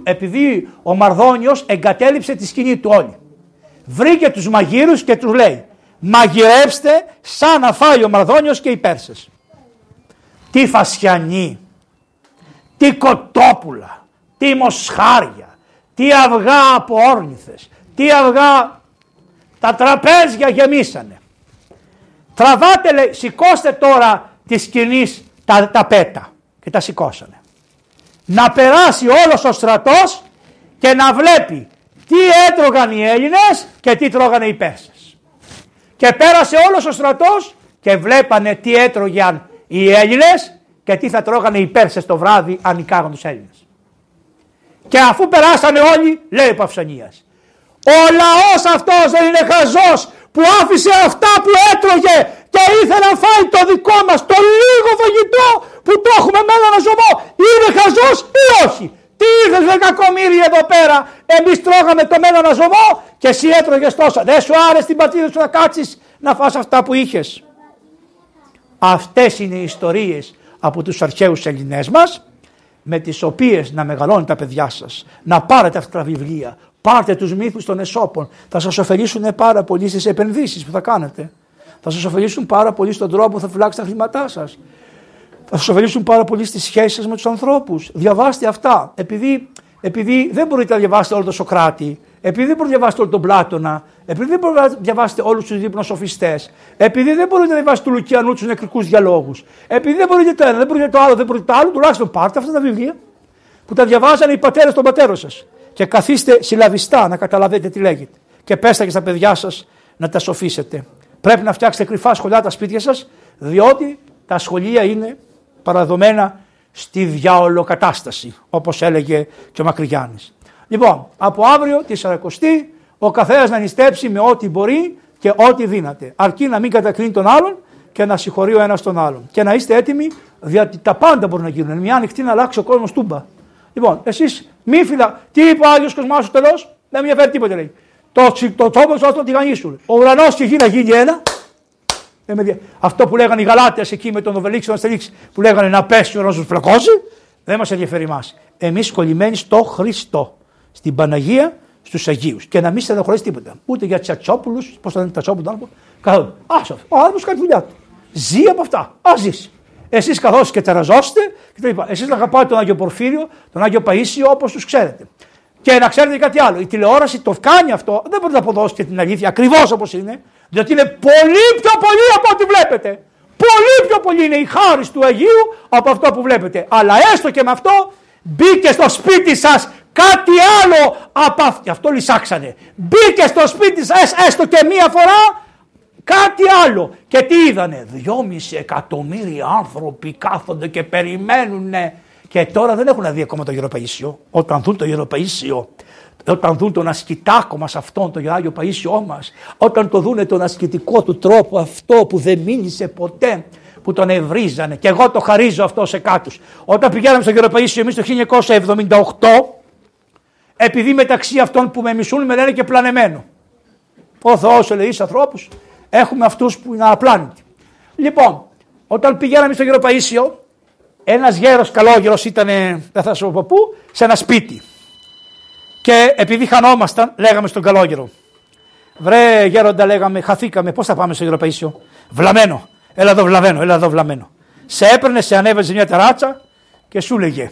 [SPEAKER 1] επειδή ο Μαρδόνιος εγκατέλειψε τη σκηνή του όλη. Βρήκε τους μαγείρους και τους λέει μαγειρέψτε σαν να φάει ο Μαρδόνιος και οι Πέρσες. Τι φασιανή, τι κοτόπουλα, τι μοσχάρια, τι αυγά από όρνηθες, τι αυγά, τα τραπέζια γεμίσανε. Τραβάτε λέει, σηκώστε τώρα της σκηνής τα, τα πέτα και τα σηκώσανε. Να περάσει όλος ο στρατός και να βλέπει τι έτρωγαν οι Έλληνες και τι τρώγανε οι Πέρσες. Και πέρασε όλος ο στρατός και βλέπανε τι έτρωγαν οι Έλληνες και τι θα τρώγανε οι Πέρσες το βράδυ αν νικάγαν τους Έλληνες. Και αφού περάσανε όλοι, λέει ο Παυσανίας, ο λαός αυτός δεν είναι χαζός που άφησε αυτά που έτρωγε και ήθελε να φάει το δικό μας το λίγο φαγητό που το έχουμε με έναν ζωμό. Είναι χαζός ή όχι; Τι ήθελε δε κακομύρι εδώ πέρα; Εμείς τρώγαμε το μέλλον ζωμό και εσύ έτρωγες τόσα. Δεν σου άρεσε την πατρίδα σου να κάτσεις να φας αυτά που είχες. Αυτές είναι οι ιστορίες από τους αρχαίους Ελληνές μας με τις οποίες να μεγαλώνουν τα παιδιά σας. Να πάρετε αυτά τα βιβλία. Πάρτε τους μύθους των εσώπων. Θα σας ωφελήσουν πάρα πολύ στις επενδύσεις που θα κάνετε. Θα σας ωφελήσουν πάρα πολύ στον τρόπο που θα φυλάξετε τα χρήματά σας. Θα σας ωφελήσουν πάρα πολύ στις σχέσεις σας με τους ανθρώπους. Διαβάστε αυτά. Επειδή, επειδή δεν μπορείτε να διαβάσετε όλο το Σοκράτη, επειδή δεν μπορείτε να διαβάσετε όλο τον Πλάτωνα, επειδή δεν μπορείτε να διαβάσετε όλους τους δείπνοσοφιστέ, επειδή δεν μπορείτε να διαβάσετε του Λουκιανού τους νεκρικούς διαλόγους, επειδή δεν μπορείτε το ένα, δεν μπορείτε το άλλο, δεν μπορείτε το άλλο, τουλάχιστον πάρτε αυτά τα βιβλία που τα διαβάζανε οι πατέρες των πατέρων σας. Και καθίστε συλλαβιστά να καταλαβαίνετε τι λέγεται. Και πέστε και στα παιδιά σας να τα σοφίσετε. Πρέπει να φτιάξετε κρυφά σχολιά τα σπίτια σας, διότι τα σχολεία είναι παραδομένα στη διαολοκατάσταση, όπως έλεγε και ο Μακρυγιάννης. Λοιπόν, από αύριο τη 40 ο καθένας να νηστέψει με ό,τι μπορεί και ό,τι δύναται. Αρκεί να μην κατακρίνει τον άλλον και να συγχωρεί ο ένας τον άλλον. Και να είστε έτοιμοι, διότι τα πάντα μπορούν να γίνουν. Μια ανοιχτή να αλλάξει ο κόσμος τούμπα. Λοιπόν, εσείς μη φυλα. Τι είπε ο Άγιος Κοσμά τέλος, δεν με ενδιαφέρει τίποτα λέει. Το, το τόπο σου το τηγανί σου. Ο ουρανός και η γη να γίνει ένα. Αυτό που λέγανε οι Γαλάτες εκεί με τον Οβελίξ τον Αστελίξ που λέγανε να πέσει ο ουρανό φλακώσει, δεν μας ενδιαφέρει εμάς. Εμείς κολλημένοι στο Χριστό στην Παναγία, στους Αγίους και να μην στενοχωρήσει τίποτα. Ούτε για τσατσόπουλους, πώς θα είναι τσατσόπουλους, καθόλου. Άσο, ο άνθρωπος κάνει δουλειά του. Ζει από αυτά. Α ζήσει. Εσείς καθώς και τεραζώστε κτλ. Εσείς να αγαπάτε τον Άγιο Πορφύριο, τον Άγιο Παίσιο όπως τους ξέρετε. Και να ξέρετε κάτι άλλο. Η τηλεόραση το κάνει αυτό. Δεν μπορείτε να αποδώσετε την αλήθεια ακριβώς όπως είναι. Διότι είναι πολύ πιο πολύ από ό,τι βλέπετε. Πολύ πιο πολύ είναι η χάρη του Αγίου από αυτό που βλέπετε. Αλλά έστω και με αυτό μπήκε στο σπίτι σας κάτι άλλο από αυτό. Αυτό λυσάξανε. Μπήκε στο σπίτι σας έστω και μία φορά κάτι άλλο. Και τι είδανε; Δυόμιση εκατομμύρια άνθρωποι κάθονται και περιμένουν και τώρα δεν έχουν δει ακόμα το Γεροπαΐσιο. Όταν δουν το Γεροπαΐσιο, όταν δουν τον ασκητάκο μας αυτόν, το Άγιο Παΐσιό μας, όταν το δούνε τον ασκητικό του τρόπο αυτό που δεν μίλησε ποτέ, που τον ευρίζανε και εγώ το χαρίζω αυτό σε κάτους. Όταν πηγαίναμε στο Γεροπαΐσιο εμείς το 1978, επειδή μεταξύ αυτών που με μισούν με λένε και πλανεμένο. Ο Θεός λέει ανθρώπους, έχουμε αυτούς που είναι απλάνητοι. Λοιπόν, όταν πηγαίναμε στο Γεροπαΐσιο, ένας γέρος καλόγερος ήταν, δεν θα σου πω πού, σε ένα σπίτι. Και επειδή χανόμασταν, λέγαμε στον καλόγερο. Βρε γέροντα, λέγαμε, χαθήκαμε. Πώς θα πάμε στο Ευρωπαϊκό. Βλαμένο. Έλα εδώ βλαμένο, έλα εδώ βλαμένο. Σε έπαιρνε, σε ανέβαζε μια τεράτσα και σου λέγε.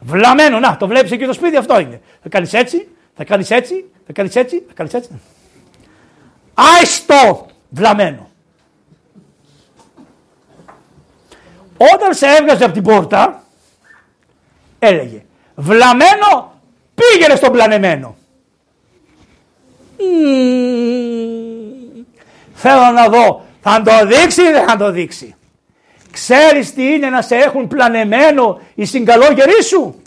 [SPEAKER 1] Βλαμένο, να το βλέπεις εκεί το σπίτι, αυτό είναι. Θα κάνεις έτσι, θα κάνεις έτσι, θα κάνεις έτσι, θα κάνεις έτσι. Άιστο βλαμένο. Όταν σε έβγαζε από την πόρτα, έλεγε βλαμένο Πήγαινε στον πλανεμένο. Θέλω να δω, θα το δείξει ή δεν θα το δείξει. Ξέρεις τι είναι να σε έχουν πλανεμένο οι συγκαλόγεροι σου;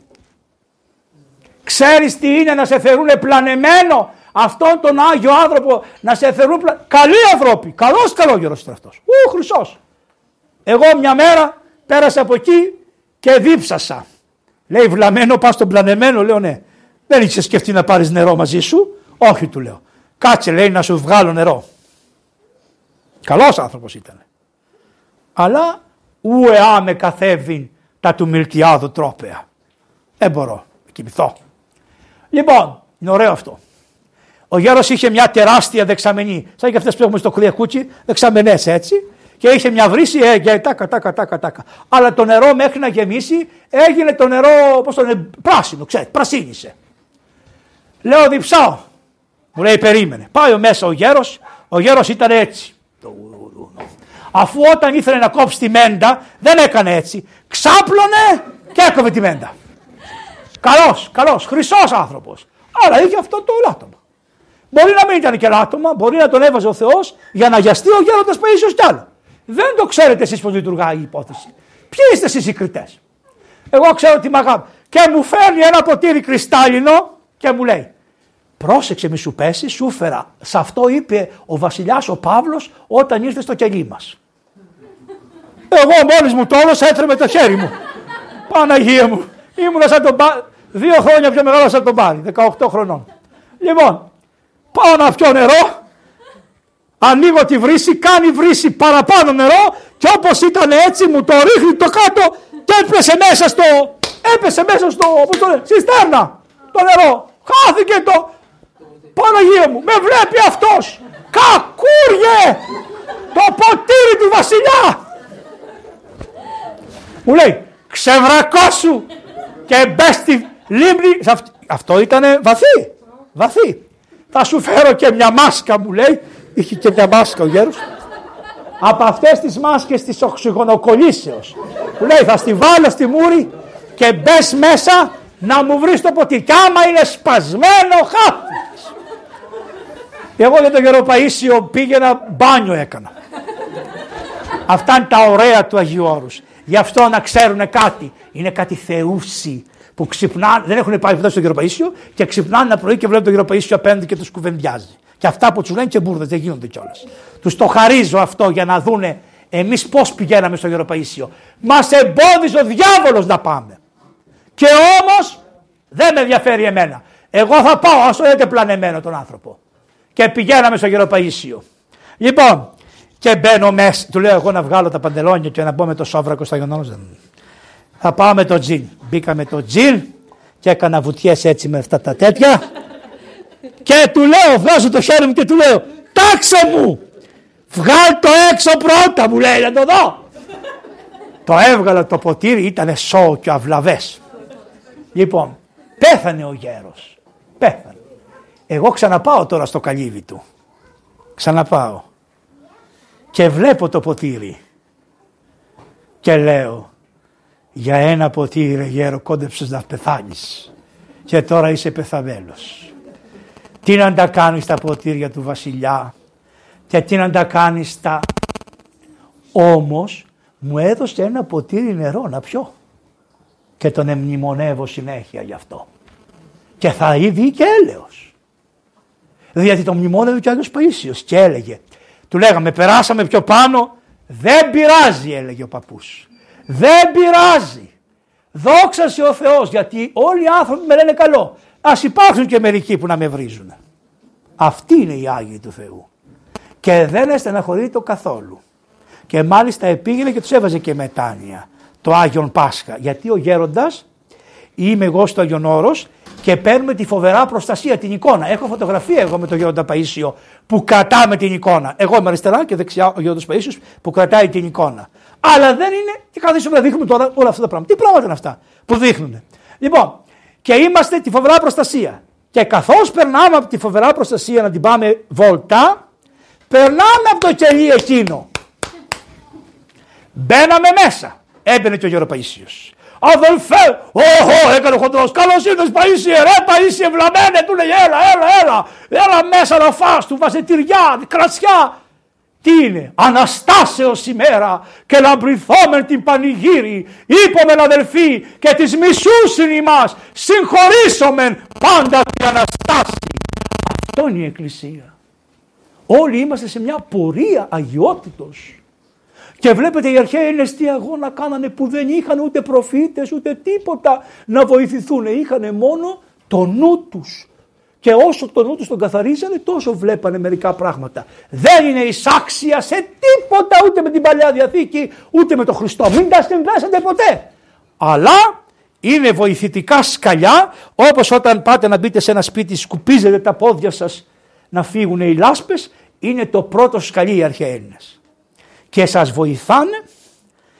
[SPEAKER 1] Ξέρεις τι είναι να σε θερούν πλανεμένο αυτόν τον Άγιο άνθρωπο να σε θερούν πλα... Καλοί άνθρωποι, καλός καλόγερος είναι αυτός. Ου, χρυσός. Εγώ μια μέρα πέρασα από εκεί και δίψασα. Λέει βλαμένο πας στον πλανεμένο, λέω ναι. Δεν είχες σκεφτεί να πάρεις νερό μαζί σου; Όχι, του λέω. Κάτσε, λέει, να σου βγάλω νερό. Καλός άνθρωπος ήταν. Αλλά ουεά με καθέβην τα του μιλτιάδου τρόπεα. Δεν μπορώ να κοιμηθώ. Λοιπόν, είναι ωραίο αυτό. Ο γέρος είχε μια τεράστια δεξαμενή. Σαν και αυτές που έχουμε στο κρυακούτσι, δεξαμενές έτσι. Και είχε μια βρύση, έγινε τάκα, τάκα, τάκα, τάκα. Αλλά το νερό μέχρι να γεμίσει έγινε το νερό, πώς το λένε, πράσινο, ξέρετε, πρασίνησε. Λέω διψάω. Μου λέει περίμενε. Πάει μέσα ο γέρος, ο γέρος ήταν έτσι. Αφού όταν ήθελε να κόψει τη μέντα δεν έκανε έτσι. Ξάπλωνε και έκοβε τη μέντα. Καλός, καλός, χρυσός άνθρωπος. Αλλά είχε αυτό το λάτωμα. Μπορεί να μην ήταν και λάτωμα, μπορεί να τον έβαζε ο Θεός για να γιαστεί ο γέροντας ίσως κι άλλο. Δεν το ξέρετε εσείς πώς λειτουργάει η υπόθεση. Ποιοι είστε εσείς οι κριτές; Εγώ ξέρω τι μ' Και μου φέρνει ένα ποτήρι κρυστάλλινο και μου λέει Πρόσεξε μη σου πέσει, σου φέρα. Σε αυτό είπε ο βασιλιάς ο Παύλος όταν ήρθε στο κελί μας. Εγώ μόλις μου το έδωσα έτρεμε το χέρι μου. Παναγία μου. Ήμουνα σαν τον Πάρη. Δύο χρόνια πιο μεγάλο σαν τον Πάρη. 18 χρονών. Λοιπόν, πάω να πιω νερό. Ανοίγω τη βρύση, κάνει βρύση παραπάνω νερό και όπως ήταν έτσι μου το ρίχνει το κάτω και έπεσε μέσα στο, έπεσε μέσα στο, πώς το στέρνα το νερό. Χάθηκε το, Παναγία μου, με βλέπει αυτός. Κακούριε! Το ποτήρι του βασιλιά! Μου λέει, ξεβρακώσου και μπες στη λίμνη. Αυτό ήταν βαθύ, βαθύ. Θα σου φέρω και μια μάσκα μου λέει. Είχε και μια μάσκα ο γέρος. Από αυτές τις μάσκες της οξυγονοκολλήσεως. Μου λέει θα στη βάλω στη μούρη και μπες μέσα να μου βρεις το ποτήρι. Κι άμα είναι σπασμένο χάφι. Εγώ για τον Γερο Παΐσιο πήγαινα μπάνιο έκανα. Αυτά είναι τα ωραία του Αγίου Όρους. Γι' αυτό να ξέρουν κάτι. Είναι κάτι θεούσι που ξυπνάνε, δεν έχουν πάει ποτέ στον Γερο Παΐσιο και ξυπνάνε ένα πρωί και βλέπουν τον Γερο Παΐσιο απέναντι και τους κουβεντιάζει. Και αυτά που τους λένε και μπουρδες δεν γίνονται κιόλας. Τους το χαρίζω αυτό για να δούνε εμείς πώς πηγαίναμε στο Γερο Παΐσιο. Μας εμπόδιζε ο διάβολος να πάμε. Και όμως δεν με ενδιαφέρει εμένα. Εγώ θα πάω, ας το δείτε πλανεμένο τον άνθρωπο και πηγαίναμε στο Γεροπαΐσιο. Λοιπόν, και μπαίνω μέσα, του λέω εγώ να βγάλω τα παντελόνια και να μπω με το σόβρακο στα γεννόζα. Θα πάω με το τζιν. Μπήκα με το τζιν και έκανα βουτιές έτσι με αυτά τα τέτοια Και του λέω, βγάζω το χέρι μου και του λέω, τάξε μου, βγάλ το έξω πρώτα μου λέει, να το δω. το έβγαλα το ποτήρι, ήταν σό και αυλαβές. Λοιπόν, πέθανε ο γέρος. Πέθανε. Εγώ ξαναπάω τώρα στο καλύβι του. Ξαναπάω. Και βλέπω το ποτήρι. Και λέω, για ένα ποτήρι γέρο κόντεψες να πεθάνεις. Και τώρα είσαι πεθαμένος. Τι να τα κάνεις τα ποτήρια του βασιλιά και τι να τα κάνεις τα... Όμως μου έδωσε ένα ποτήρι νερό να πιω και τον εμνημονεύω συνέχεια γι' αυτό. Και θα είδει και έλεος. Δηλαδή το μνημόνευε και άλλος Παΐσιος και έλεγε, του λέγαμε περάσαμε πιο πάνω, δεν πειράζει έλεγε ο παππούς. Δεν πειράζει. Δόξα ο Θεός γιατί όλοι οι άνθρωποι με λένε καλό. Ας υπάρχουν και μερικοί που να με βρίζουν. Αυτοί είναι οι Άγιοι του Θεού. Και δεν το καθόλου. Και μάλιστα επήγαινε και τους έβαζε και μετάνοια το Άγιον Πάσχα. Γιατί ο γέροντας, είμαι εγώ στο Άγιον Όρος και παίρνουμε τη φοβερά προστασία, την εικόνα. Έχω φωτογραφία εγώ με τον Γέροντα Παΐσιο που κρατάμε την εικόνα. Εγώ είμαι αριστερά και δεξιά ο Γέροντας Παΐσιος που κρατάει την εικόνα. Αλλά δεν είναι, και καθίσουμε να δείχνουμε τώρα όλα αυτά τα πράγματα. Τι πράγματα είναι αυτά που δείχνουν. Λοιπόν, και είμαστε τη φοβερά προστασία. Και καθώς περνάμε από τη φοβερά προστασία να την πάμε βόλτα, περνάμε από το κελί εκείνο. Μπαίναμε μέσα. Έμπαινε και ο Γιώργο Παΐσιος. Αδελφέ, όχο, έκανε χοντρός, καλώς ήρθες Παΐσιε, ρε Παΐσιε, βλαμένε, του λέει έλα, έλα, έλα, έλα μέσα να φας, του βάζε τυριά, κρασιά. Τι είναι, Αναστάσεως ημέρα και λαμπριθόμεν την πανηγύρι, είπομεν αδελφοί και τις μισούσιν ημάς, συγχωρήσομεν πάντα την Αναστάση. Αυτό είναι η Εκκλησία. Όλοι είμαστε σε μια πορεία αγιότητος. Και βλέπετε οι αρχαίοι Έλληνες τι αγώνα κάνανε που δεν είχαν ούτε προφήτες ούτε τίποτα να βοηθηθούν. Είχαν μόνο το νου τους. Και όσο το νου τους τον καθαρίζανε τόσο βλέπανε μερικά πράγματα. Δεν είναι εισάξια σε τίποτα ούτε με την Παλιά Διαθήκη ούτε με τον Χριστό. Μην τα συνδέσετε ποτέ. Αλλά είναι βοηθητικά σκαλιά όπως όταν πάτε να μπείτε σε ένα σπίτι σκουπίζετε τα πόδια σας να φύγουν οι λάσπες είναι το πρώτο σκαλί οι αρχαίοι Έλληνες και σας βοηθάνε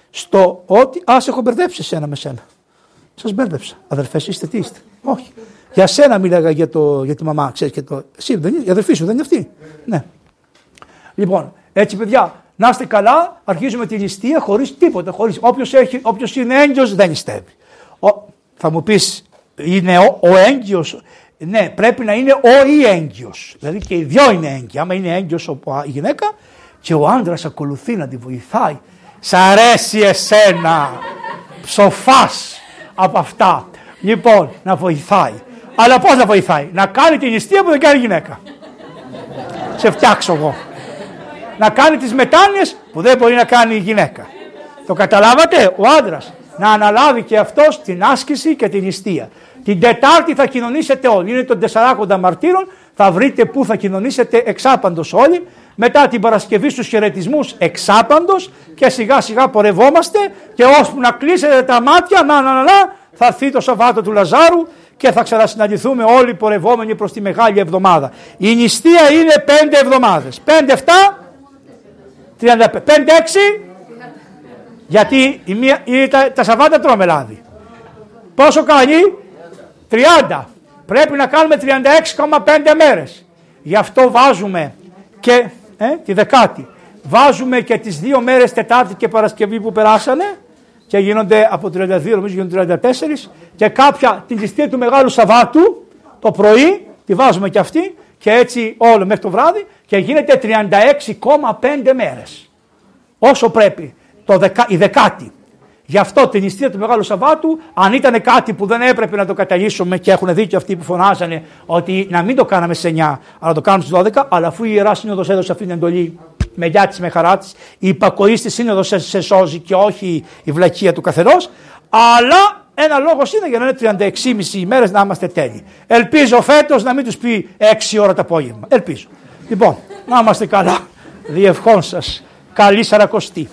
[SPEAKER 1] στο ότι... Α, σε έχω μπερδέψει εσένα με σένα. Σας μπέρδεψα. Αδερφές είστε, τι είστε. Όχι. Για σένα μίλαγα για, το, για τη μαμά, ξέρεις και το... Εσύ δεν είναι, η αδερφή σου δεν είναι αυτή. Ναι. Λοιπόν, έτσι παιδιά, να είστε καλά, αρχίζουμε τη ληστεία χωρίς τίποτα. Χωρίς, όποιος, έχει, όποιος είναι έγκυος δεν νηστεύει. Ο, θα μου πεις, είναι ο, ο έγκυος; Ναι, πρέπει να είναι ο ή έγκυος. Δηλαδή και οι δυο είναι έγκυοι. Άμα είναι έγκυος η γυναίκα, και ο άντρας ακολουθεί να τη βοηθάει. Σ' αρέσει εσένα, ψοφάς από αυτά. Λοιπόν, να βοηθάει. Αλλά πώς να βοηθάει, να κάνει την νηστεία που δεν κάνει γυναίκα. Σε φτιάξω εγώ. Να κάνει τις μετάνοιες που δεν μπορεί να κάνει η γυναίκα. Το καταλάβατε, ο άντρας να αναλάβει και αυτός την άσκηση και την νηστεία. Την Τετάρτη θα κοινωνήσετε όλοι. Είναι των 40 μαρτύρων. Θα βρείτε πού θα κοινωνήσετε εξάπαντος όλοι μετά την Παρασκευή στους χαιρετισμούς εξάπαντος και σιγά σιγά πορευόμαστε και ώσπου να κλείσετε τα μάτια να, να, να, να θα έρθει το Σαββάτο του Λαζάρου και θα ξανασυναντηθούμε όλοι πορευόμενοι προς τη Μεγάλη Εβδομάδα. Η νηστεία είναι πέντε εβδομάδες. Πέντε εφτά, 35, πέντε έξι, γιατί η μία, η, τα, τα Σαββάτα τρώμε λάδι. Πόσο κάνει, 30. Πρέπει να κάνουμε 36,5 μέρες. Γι' αυτό βάζουμε και ε, τη δεκάτη. Βάζουμε και τις δύο μέρες Τετάρτη και Παρασκευή που περάσανε και γίνονται από 32 νομίζω γίνονται 34 και κάποια την ληστεία του Μεγάλου Σαββάτου το πρωί τη βάζουμε και αυτή και έτσι όλο μέχρι το βράδυ και γίνεται 36,5 μέρες. Όσο πρέπει το δεκα, η δεκάτη. Γι' αυτό την νηστεία του Μεγάλου Σαββάτου, αν ήταν κάτι που δεν έπρεπε να το καταλύσουμε και έχουν δίκιο αυτοί που φωνάζανε ότι να μην το κάναμε σε 9, αλλά το κάνουμε στις 12, αλλά αφού η ιερά σύνοδος έδωσε αυτή την εντολή με γιά τη, με χαρά τη, η υπακοή στη σύνοδο σε, σε σώζει και όχι η βλακεία του καθενός, αλλά ένα λόγος είναι για να είναι 36,5 ημέρε να είμαστε τέλειοι. Ελπίζω φέτος να μην τους πει 6 ώρα το απόγευμα. Ελπίζω. Λοιπόν, να είμαστε καλά. Διευχών σας. Καλή Σαρακοστή.